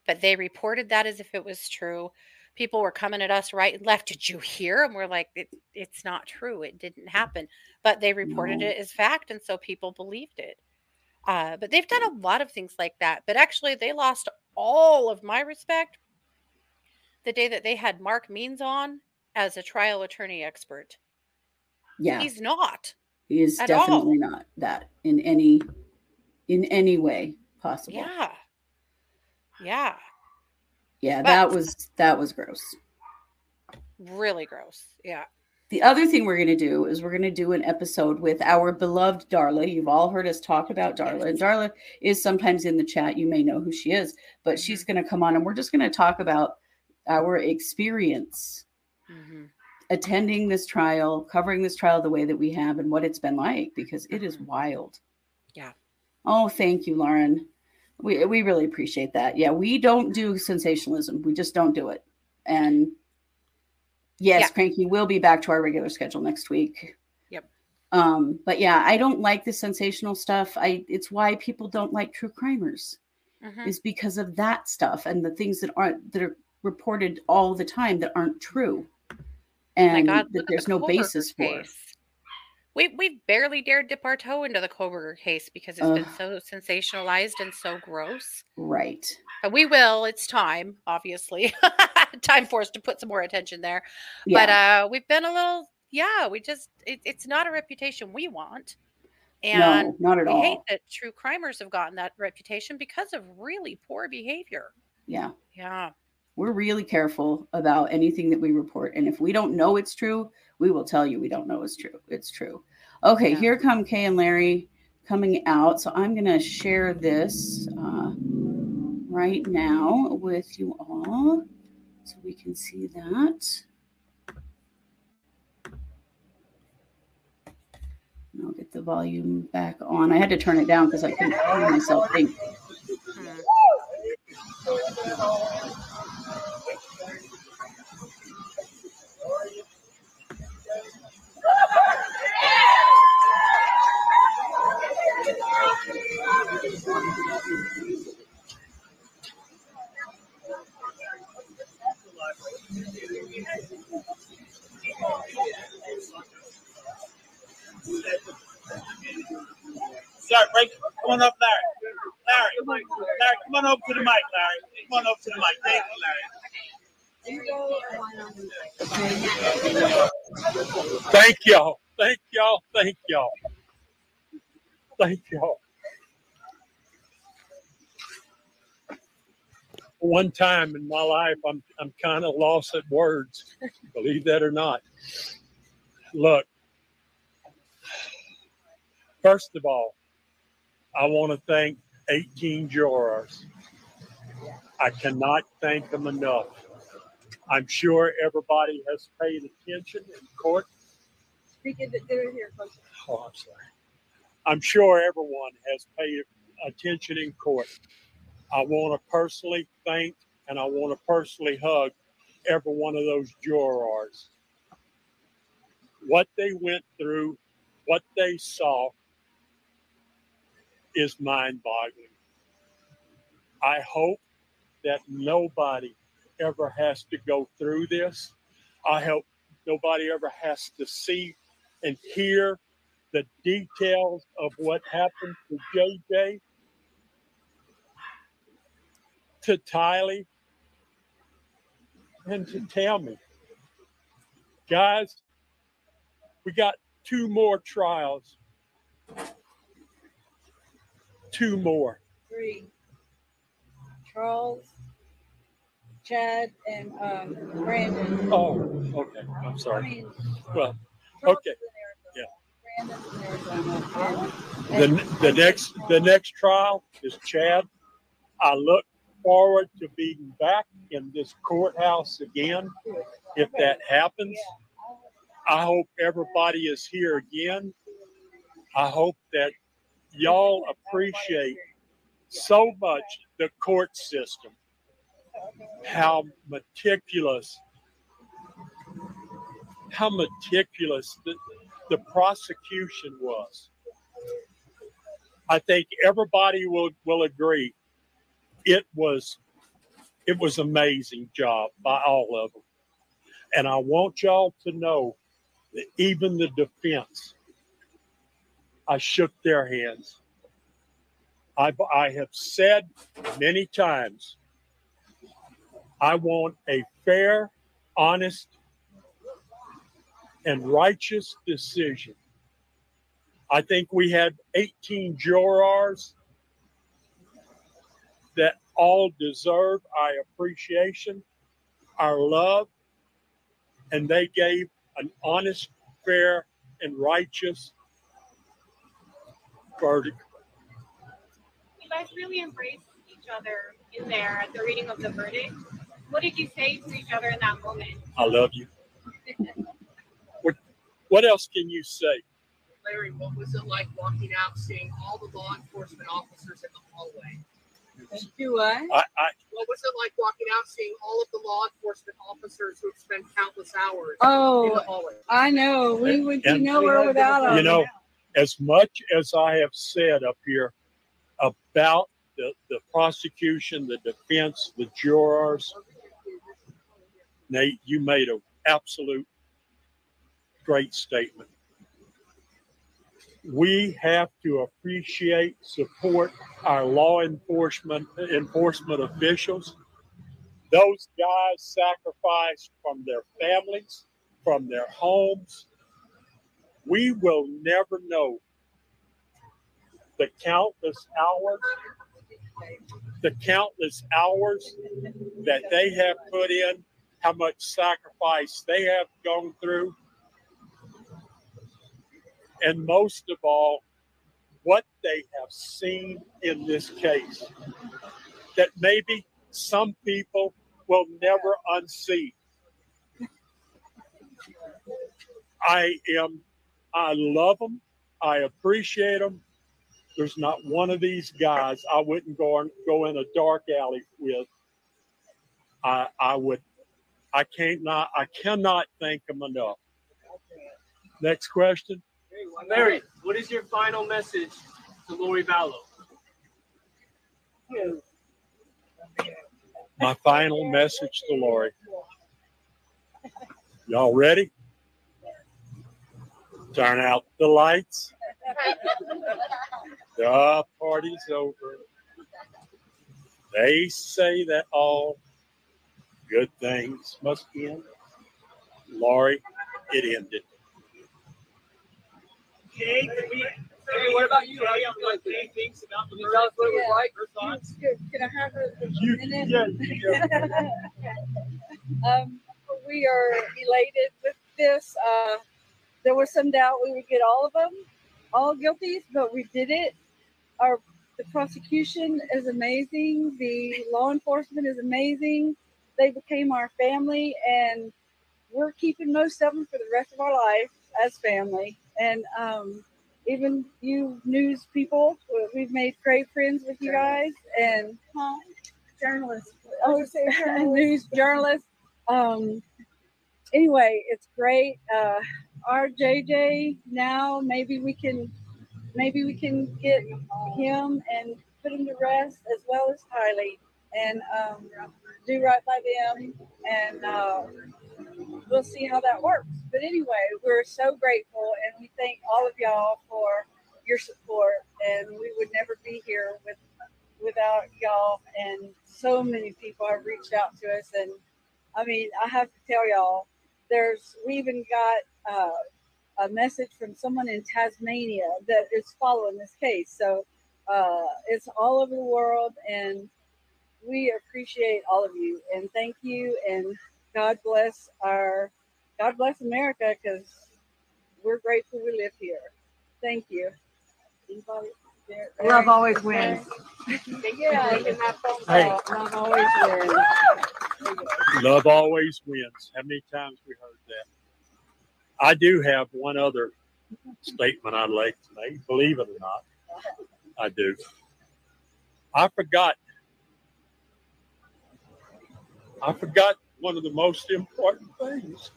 But they reported that as if it was true. People were coming at us right and left. Did you hear? And we're like, it, it's not true. It didn't happen. But they reported No. it as fact. And so people believed it. Uh, but they've done a lot of things like that. But actually, they lost all of my respect the day that they had Mark Means on as a trial attorney expert. Yeah. He's not. He is at all. definitely not that in any in any way possible. Yeah. Yeah. Yeah, But- that was that was gross. Really gross. Yeah. The other thing we're going to do is we're going to do an episode with our beloved Darla. You've all heard us talk about Darla. And Darla is sometimes in the chat. You may know who she is, but she's going to come on and we're just going to talk about our experience hmm attending this trial, covering this trial the way that we have and what it's been like because it is Mhm. wild. Yeah. Oh, thank you, Lauren. We we really appreciate that. Yeah, we don't do sensationalism. We just don't do it. And yes, Yeah. Cranky will be back to our regular schedule next week. Yep. Um, but yeah, I don't like the sensational stuff. I it's why people don't like true crimers hmm is because of that stuff and the things that aren't that are reported all the time that aren't true. And God, that there's the no basis for. We we barely dared dip our toe into the Kohberger case because it's been so sensationalized and so gross. Right. But we will. It's time, obviously. (laughs) time for us to put some more attention there. Yeah. But uh we've been a little yeah, we just it, it's not a reputation we want. And no, not at we hate that true crimers have gotten that reputation because of really poor behavior. Yeah. Yeah. We're really careful about anything that we report. And if we don't know it's true, we will tell you we don't know it's true. It's true. Okay, Yeah. here come Kay and Larry coming out. So I'm going to share this uh, right now with you all so we can see that. And I'll get the volume back on. I had to turn it down because I couldn't hear myself think. (laughs) Sorry, break. Come on up, Larry. Larry, Larry, come on over to the mic, Larry. Come on over to the mic. Thank you, Larry. Thank y'all. Thank y'all. Thank y'all. Thank y'all. One time in my life, I'm I'm kind of lost at words. Believe that or not. Look. First of all, I want to thank 18 jurors. I cannot thank them enough. I'm sure everybody has paid attention in court. Speaking to dinner here, Oh, I'm sorry. I'm sure everyone has paid attention in court. I want to personally thank and I want to personally hug every one of those jurors. What they went through, what they saw, is mind boggling. I hope that nobody ever has to go through this. I hope nobody ever has to see and hear the details of what happened to JJ, to Tylee, and to Tammy. Guys, we got two more trials. Two more. three. Charles, Chad, and um, Brandon. Oh, okay. I'm I sorry. mean, Well, Charles okay. is in Arizona. Brandon's in Arizona. The, the next the next trial is Chad. I look forward to being back in this courthouse again if that happens. I hope everybody is here again. I hope that y'all appreciate so much the court system, how meticulous, how meticulous the, the prosecution was. I think everybody will, will agree it was it was amazing job by all of them. And I want y'all to know that even the defense, I shook their hands. I, I have said many times, I want a fair, honest, and righteous decision. I think we had 18 jurors that all deserve our appreciation, our love, and they gave an honest, fair, and righteous verdict. You guys really embraced each other in there at the reading of the verdict. What did you say to each other in that moment? I love you. what, what else can you say? Larry, what was it like walking out, seeing all the law enforcement officers in the hallway? Do I? I, I, What was it like walking out, seeing all of the law enforcement officers who have spent countless hours in Oh, the? I know. We would be nowhere without them. you know, as much as I have said up here about the, the prosecution, the defense, the jurors, Nate, you made an absolute great statement. We have to appreciate, support our law enforcement enforcement officials. Those guys sacrificed from their families, from their homes, we will never know the countless hours, the countless hours that they have put in, how much sacrifice they have gone through, and most of all, what they have seen in this case that maybe some people will never unsee. I am I love them. I appreciate them. There's not one of these guys I wouldn't go on, go in a dark alley with. I I would. I can't not. I cannot thank them enough. Next question. Larry, what is your final message to Lori Vallow? My final message to Lori. Y'all ready? Turn out the lights. The party's over. They say that all good things must end. Lori, it ended. Jay, can we, Jay, what about you? How do you feel like Jay thinks about the verdict? What it was like? Her thoughts? Can I have a You, minute? yeah, (laughs) um, we are elated with this. Uh, there was some doubt we would get all of them, all guilty, but we did it. Our the prosecution is amazing. The law enforcement is amazing. They became our family, and we're keeping most of them for the rest of our life as family. And um, even you news people, we've made great friends with you guys. And huh? journalists. Oh, say (laughs) news journalists. Um, anyway, it's great. Uh, our JJ now, maybe we can, maybe we can get him and put him to rest as well as Kylie, and um, do right by them, and uh, we'll see how that works. But anyway, we're so grateful, and we thank all of y'all for your support, and we would never be here with without y'all. And so many people have reached out to us, and I mean, I have to tell y'all, there's we even got uh, a message from someone in Tasmania that is following this case. So uh, it's all over the world, and we appreciate all of you and thank you. And God bless our, God bless America because we're grateful we live here. Thank you. Anybody there? Love always wins. (laughs) Yeah, you can have phone Hey. Love always wins. Love always wins. How many times we heard that? I do have one other statement I'd like to make, believe it or not. I do. I forgot. I forgot one of the most important things.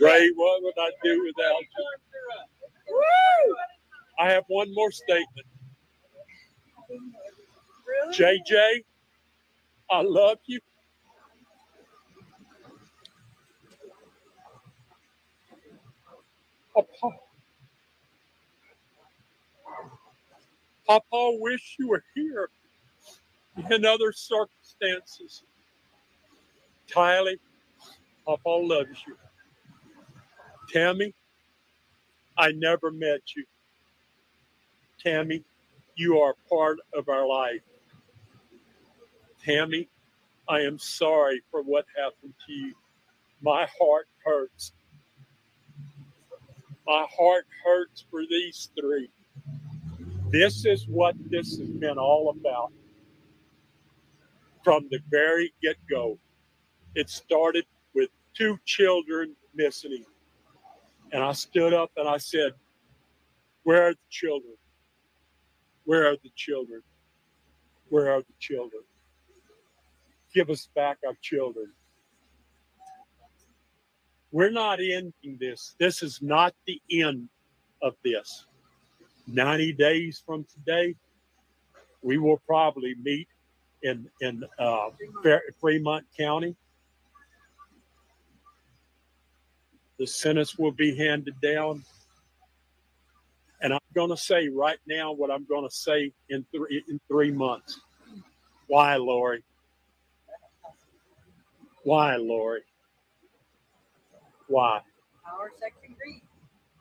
Ray, what would I do without you? I have one more statement. JJ, I love you. Papa, Papa, wish you were here in other circumstances. Tylee, Papa loves you. Tammy, I never met you. Tammy, you are part of our life. Tammy, I am sorry for what happened to you. My heart hurts. My heart hurts for these three. This is what this has been all about from the very get go. It started with two children missing. And I stood up and I said, Where are the children? Where are the children? Where are the children? Give us back our children. We're not ending this. This is not the end of this. 90 days from today, we will probably meet in, in uh, Fremont County. The sentence will be handed down. Going to say right now what I'm going to say in three in three months. Why, Lori? Why, Lori? Why? Power, sex, and greed.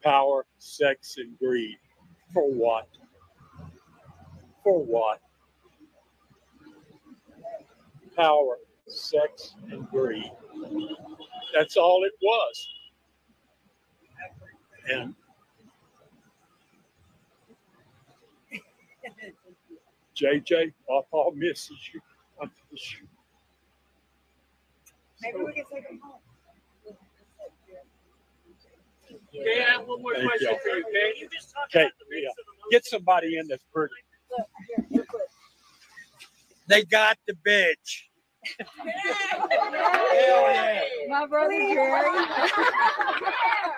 Power, sex, and greed. For what? For what? Power, sex, and greed. That's all it was. And JJ, Papa misses you. I miss you. Maybe we can take him home. Okay, I have one more Thank question y'all. for you, okay? You just talked Okay, about the mix yeah. of emotions. Get somebody in that's pretty. Look, here, real quick. They got the bitch. Yeah. My brother Jerry.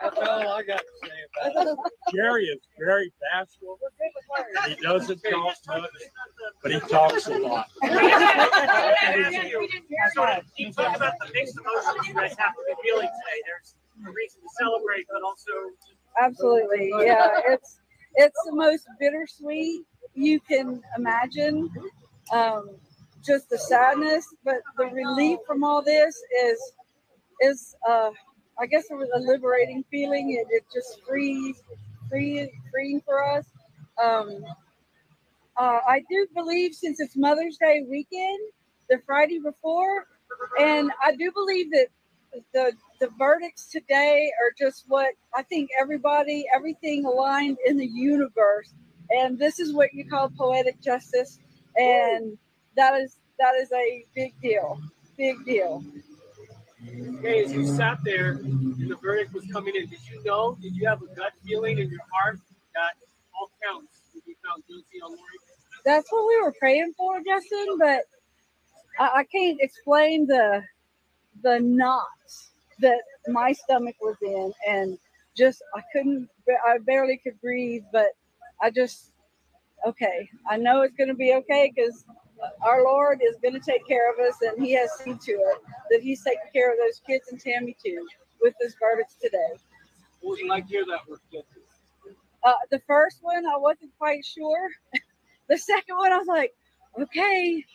That's all I got to say about it. Jerry is very bashful. He doesn't talk much, but he talks a lot. Sort of, you talk about the mixed emotions you guys have to be feeling today. There's a reason to celebrate, but also Absolutely. Yeah, it's it's the most bittersweet you can imagine. Um, just the sadness, but the relief from all this is is uh, I guess it was a liberating feeling. It, it just frees free freeing for us. Um, uh, I do believe since it's Mother's Day weekend, the Friday before, and I do believe that the the verdicts today are just what I think everybody, everything aligned in the universe, and this is what you call poetic justice, and that is that is a big deal, big deal. Okay, as you sat there and the verdict was coming in, did you know, did you have a gut feeling in your heart that all counts would be found guilty on Lori? That's what we were praying for, Justin, but I, I can't explain the the knots that my stomach was in, and just I couldn't, I barely could breathe, but I just okay. I know it's going to be okay because our Lord is going to take care of us, and He has seen to it that He's taking care of those kids and Tammy too with this verdict today. What was it like to hear that word? Uh, the first one, I wasn't quite sure. (laughs) the second one, I was like, okay,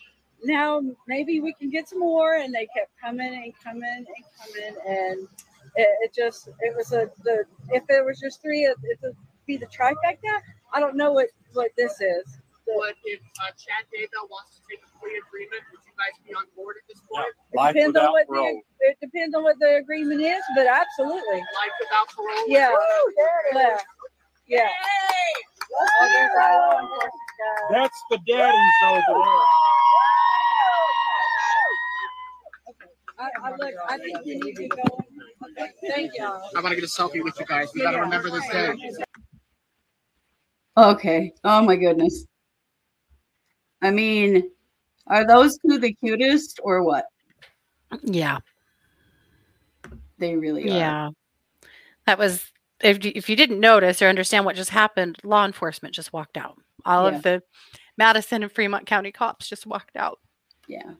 now maybe we can get some more. And they kept coming and coming and coming, and it, it just it was a the if there was just three, it, it would be the trifecta. I don't know what what this is. But if uh, Chad Daybell wants to take a plea agreement, would you guys be on board at this point? It depends on what the, it depends on what the agreement is, but absolutely. Life without parole. Yeah. Yeah. Yeah. Oh, there's our law enforcement guy. That's the daddies over there. I, I look, I think you need to go. Okay, thank y'all. I want to get a selfie with you guys. We got to remember this day. Okay. Oh my goodness. I mean, are those two the cutest or what? Yeah. They really are. Yeah. That was if you, if you didn't notice or understand what just happened, law enforcement just walked out. All Yeah. of the Madison and Fremont County cops just walked out. Yeah.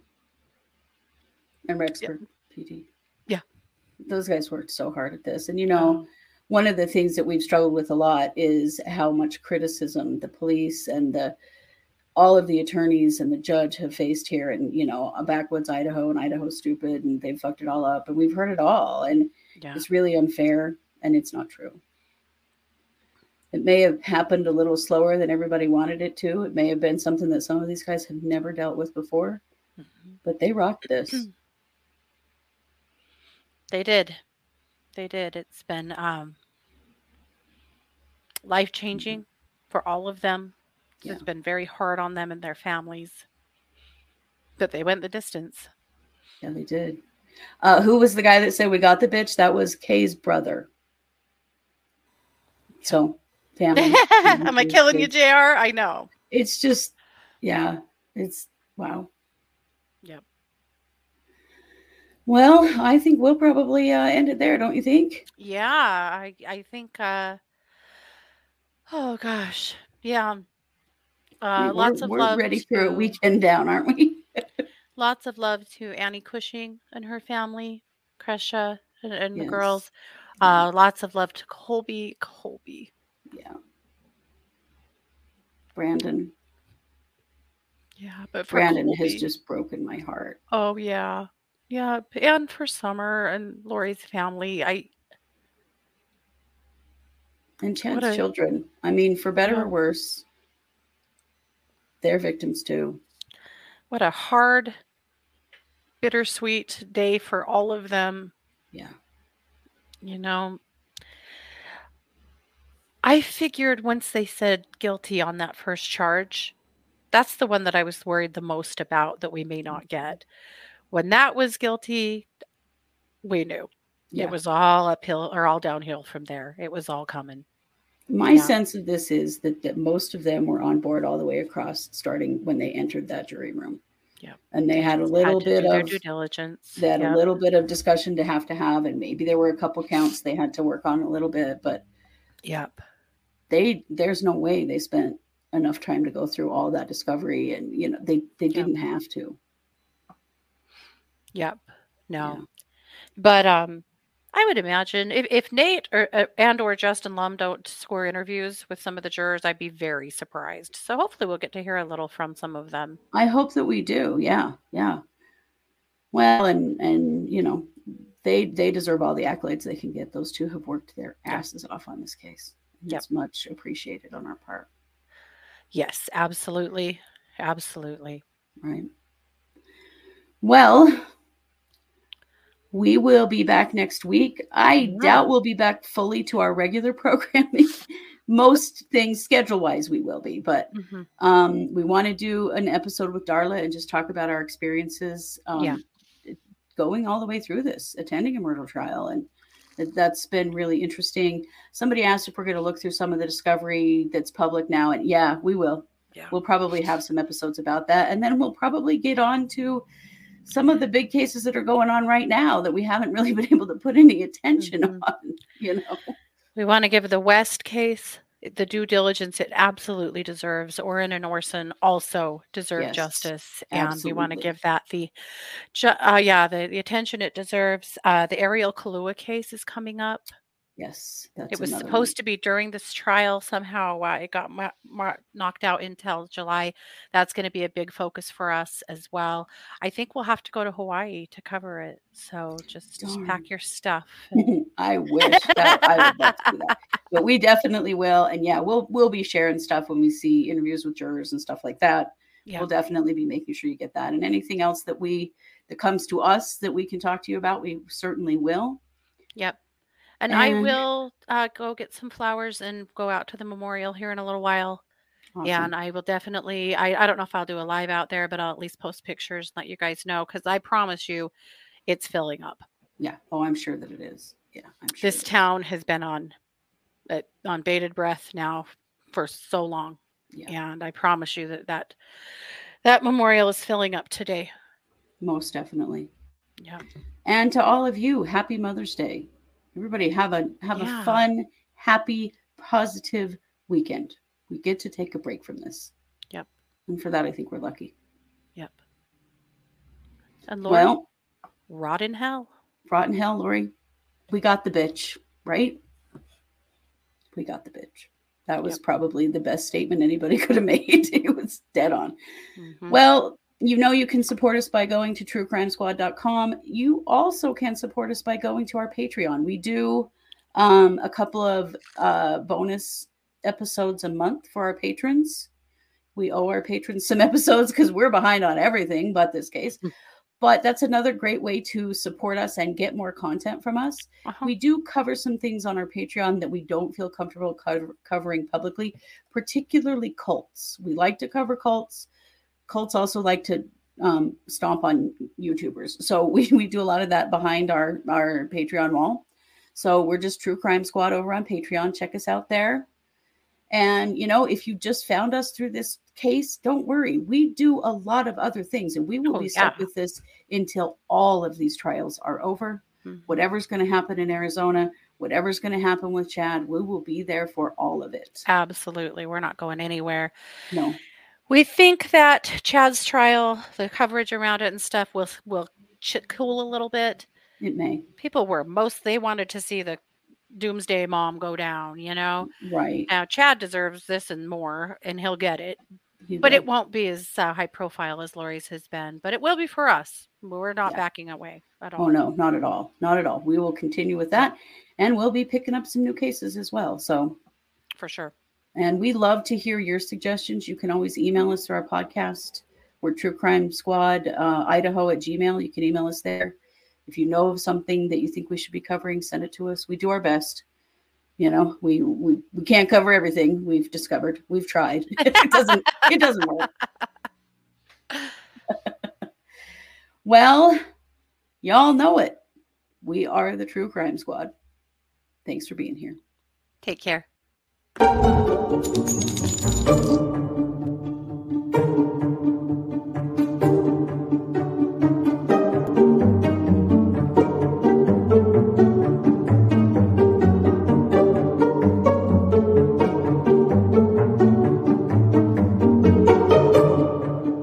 And Rexburg PD. Yeah. Those guys worked so hard at this. And you know, one of the things that we've struggled with a lot is how much criticism the police and the all of the attorneys and the judge have faced here and you know a backwoods idaho and idaho stupid and they've fucked it all up and we've heard it all and Yeah. it's really unfair and it's not true it may have happened a little slower than everybody wanted it to it may have been something that some of these guys have never dealt with before but they rocked this (clears throat) They did. They did. It's been um, life changing for all of them. It's been very hard on them and their families. But they went the distance. yeah they did uh, who was the guy that said we got the bitch that was kay's brother so family (laughs) Am I killing you, JR? I know. it's just yeah it's wow Yep. well i think we'll probably uh, end it there don't you think Yeah, I I think uh oh gosh. Yeah. Uh We- lots we're, of we're love ready for a weekend down aren't we (laughs) lots of love to Annie Cushing and her family, Kresha and, and the girls. Uh lots of love to Colby. Colby. yeah brandon Yeah, but for brandon has just broken my heart Oh yeah. Yeah, and for Summer and Lori's family. I and chad's a- children i mean for better Yeah. or worse they're victims too what a hard bittersweet day for all of them. yeah You know, I figured once they said guilty on that first charge, that's the one that I was worried the most about that we may not mm-hmm. get. When that was guilty, we knew Yeah. it was all uphill or all downhill from there. It was all coming. My Yeah. sense of this is that, that most of them were on board all the way across, starting when they entered that jury room. Yeah. And they had a little do bit their of due diligence. they had Yep. a little bit of discussion to have to have, and maybe there were a couple counts they had to work on a little bit, but Yep. they there's no way they spent enough time to go through all that discovery, and you know they they didn't have to. Yep. No. But um I would imagine if, if Nate or uh, and or Justin Lum don't score interviews with some of the jurors, I'd be very surprised. So hopefully we'll get to hear a little from some of them. I hope that we do. Yeah, yeah. Well, and and you know they they deserve all the accolades they can get. Those two have worked their asses off on this case. And Yep. It's much appreciated on our part. Yes, absolutely. Absolutely. Right. Well, we will be back next week. I doubt we'll be back fully to our regular (laughs) programming. Most things schedule wise, we will be, but Mhm. um, we want to do an episode with Darla and just talk about our experiences um, Yeah. going all the way through this, attending a murder trial. And that- that's been really interesting. Somebody asked if we're going to look through some of the discovery that's public now. And yeah, we will. Yeah. We'll probably have some episodes about that. And then we'll probably get on to some of the big cases that are going on right now that we haven't really (laughs) been able to put any attention Mm-hmm. on, you know. We want to give the West case the due diligence it absolutely deserves. Orrin and Orson also deserve Yes, justice, and we want to give that the, ju- uh, yeah, the, the attention it deserves. Uh, the Ariel Kalua case is coming up. Yes, it was supposed to be during this trial. Somehow uh, it got ma- ma- knocked out until July. That's going to be a big focus for us as well. I think we'll have to go to Hawaii to cover it. So just, just pack your stuff. and (laughs) I wish that I would love to do that. (laughs) But we definitely will. And yeah, we'll we'll be sharing stuff when we see interviews with jurors and stuff like that. Yeah. We'll definitely be making sure you get that. And anything else that we that comes to us that we can talk to you about, we certainly will. Yep. And, I will uh, go get some flowers and go out to the memorial here in a little while. Yeah, and I will definitely. I, I don't know if I'll do a live out there, but I'll at least post pictures and let you guys know because I promise you, it's filling up. Yeah. Oh, I'm sure that it is. Yeah. I'm sure. This town has been on, uh, on bated breath now for so long, Yeah. and I promise you that that that memorial is filling up today. Most definitely. Yeah. And to all of you, happy Mother's Day. Everybody have a have Yeah. a fun, happy, positive weekend. We get to take a break from this. Yep. And for that, I think we're lucky. Yep. And Lori, Well, rot in hell. rotten hell, Lori. We got the bitch, right? We got the bitch. That was Yep. probably the best statement anybody (laughs) could have made. it was dead on. Mhm. Well, you know you can support us by going to truecrimesquad.com. You also can support us by going to our Patreon. We do um, a couple of uh, bonus episodes a month for our patrons. We owe our patrons some (laughs) episodes because we're behind on everything but this case. But that's another great way to support us and get more content from us. Uh-huh. We do cover some things on our Patreon that we don't feel comfortable cover- covering publicly, particularly cults. We like to cover cults. Cults also like to um, stomp on YouTubers. So (laughs) we, we do a lot of that behind our, our Patreon wall. So we're just True Crime Squad over on Patreon. Check us out there. And, you know, if you just found us through this case, don't worry. We do a lot of other things and we will Oh, be stuck yeah. with this until all of these trials are over. Mhm. Whatever's going to happen in Arizona, whatever's going to happen with Chad, we will be there for all of it. Absolutely. We're not going anywhere. No. We think that Chad's trial, the coverage around it and stuff will will ch- cool a little bit. It may. People were most they wanted to see the doomsday mom go down, you know. Right. Now Chad deserves this and more and he'll get it. He But it won't be as uh, high profile as Lori's has been, but it will be for us. We're not Yeah. backing away at all. Oh, no, not at all. Not at all. We will continue with that. And we'll be picking up some new cases as well. So, For sure. And we love to hear your suggestions. You can always email us through our podcast. We're True Crime Squad, uh, Idaho at Gmail. You can email us there. If you know of something that you think we should be covering, send it to us. We do our best. You know, we we, we can't cover everything. We've discovered. We've tried. (laughs) it doesn't it doesn't work. (laughs) well, y'all know it. We are the True Crime Squad. Thanks for being here. Take care. Thank you.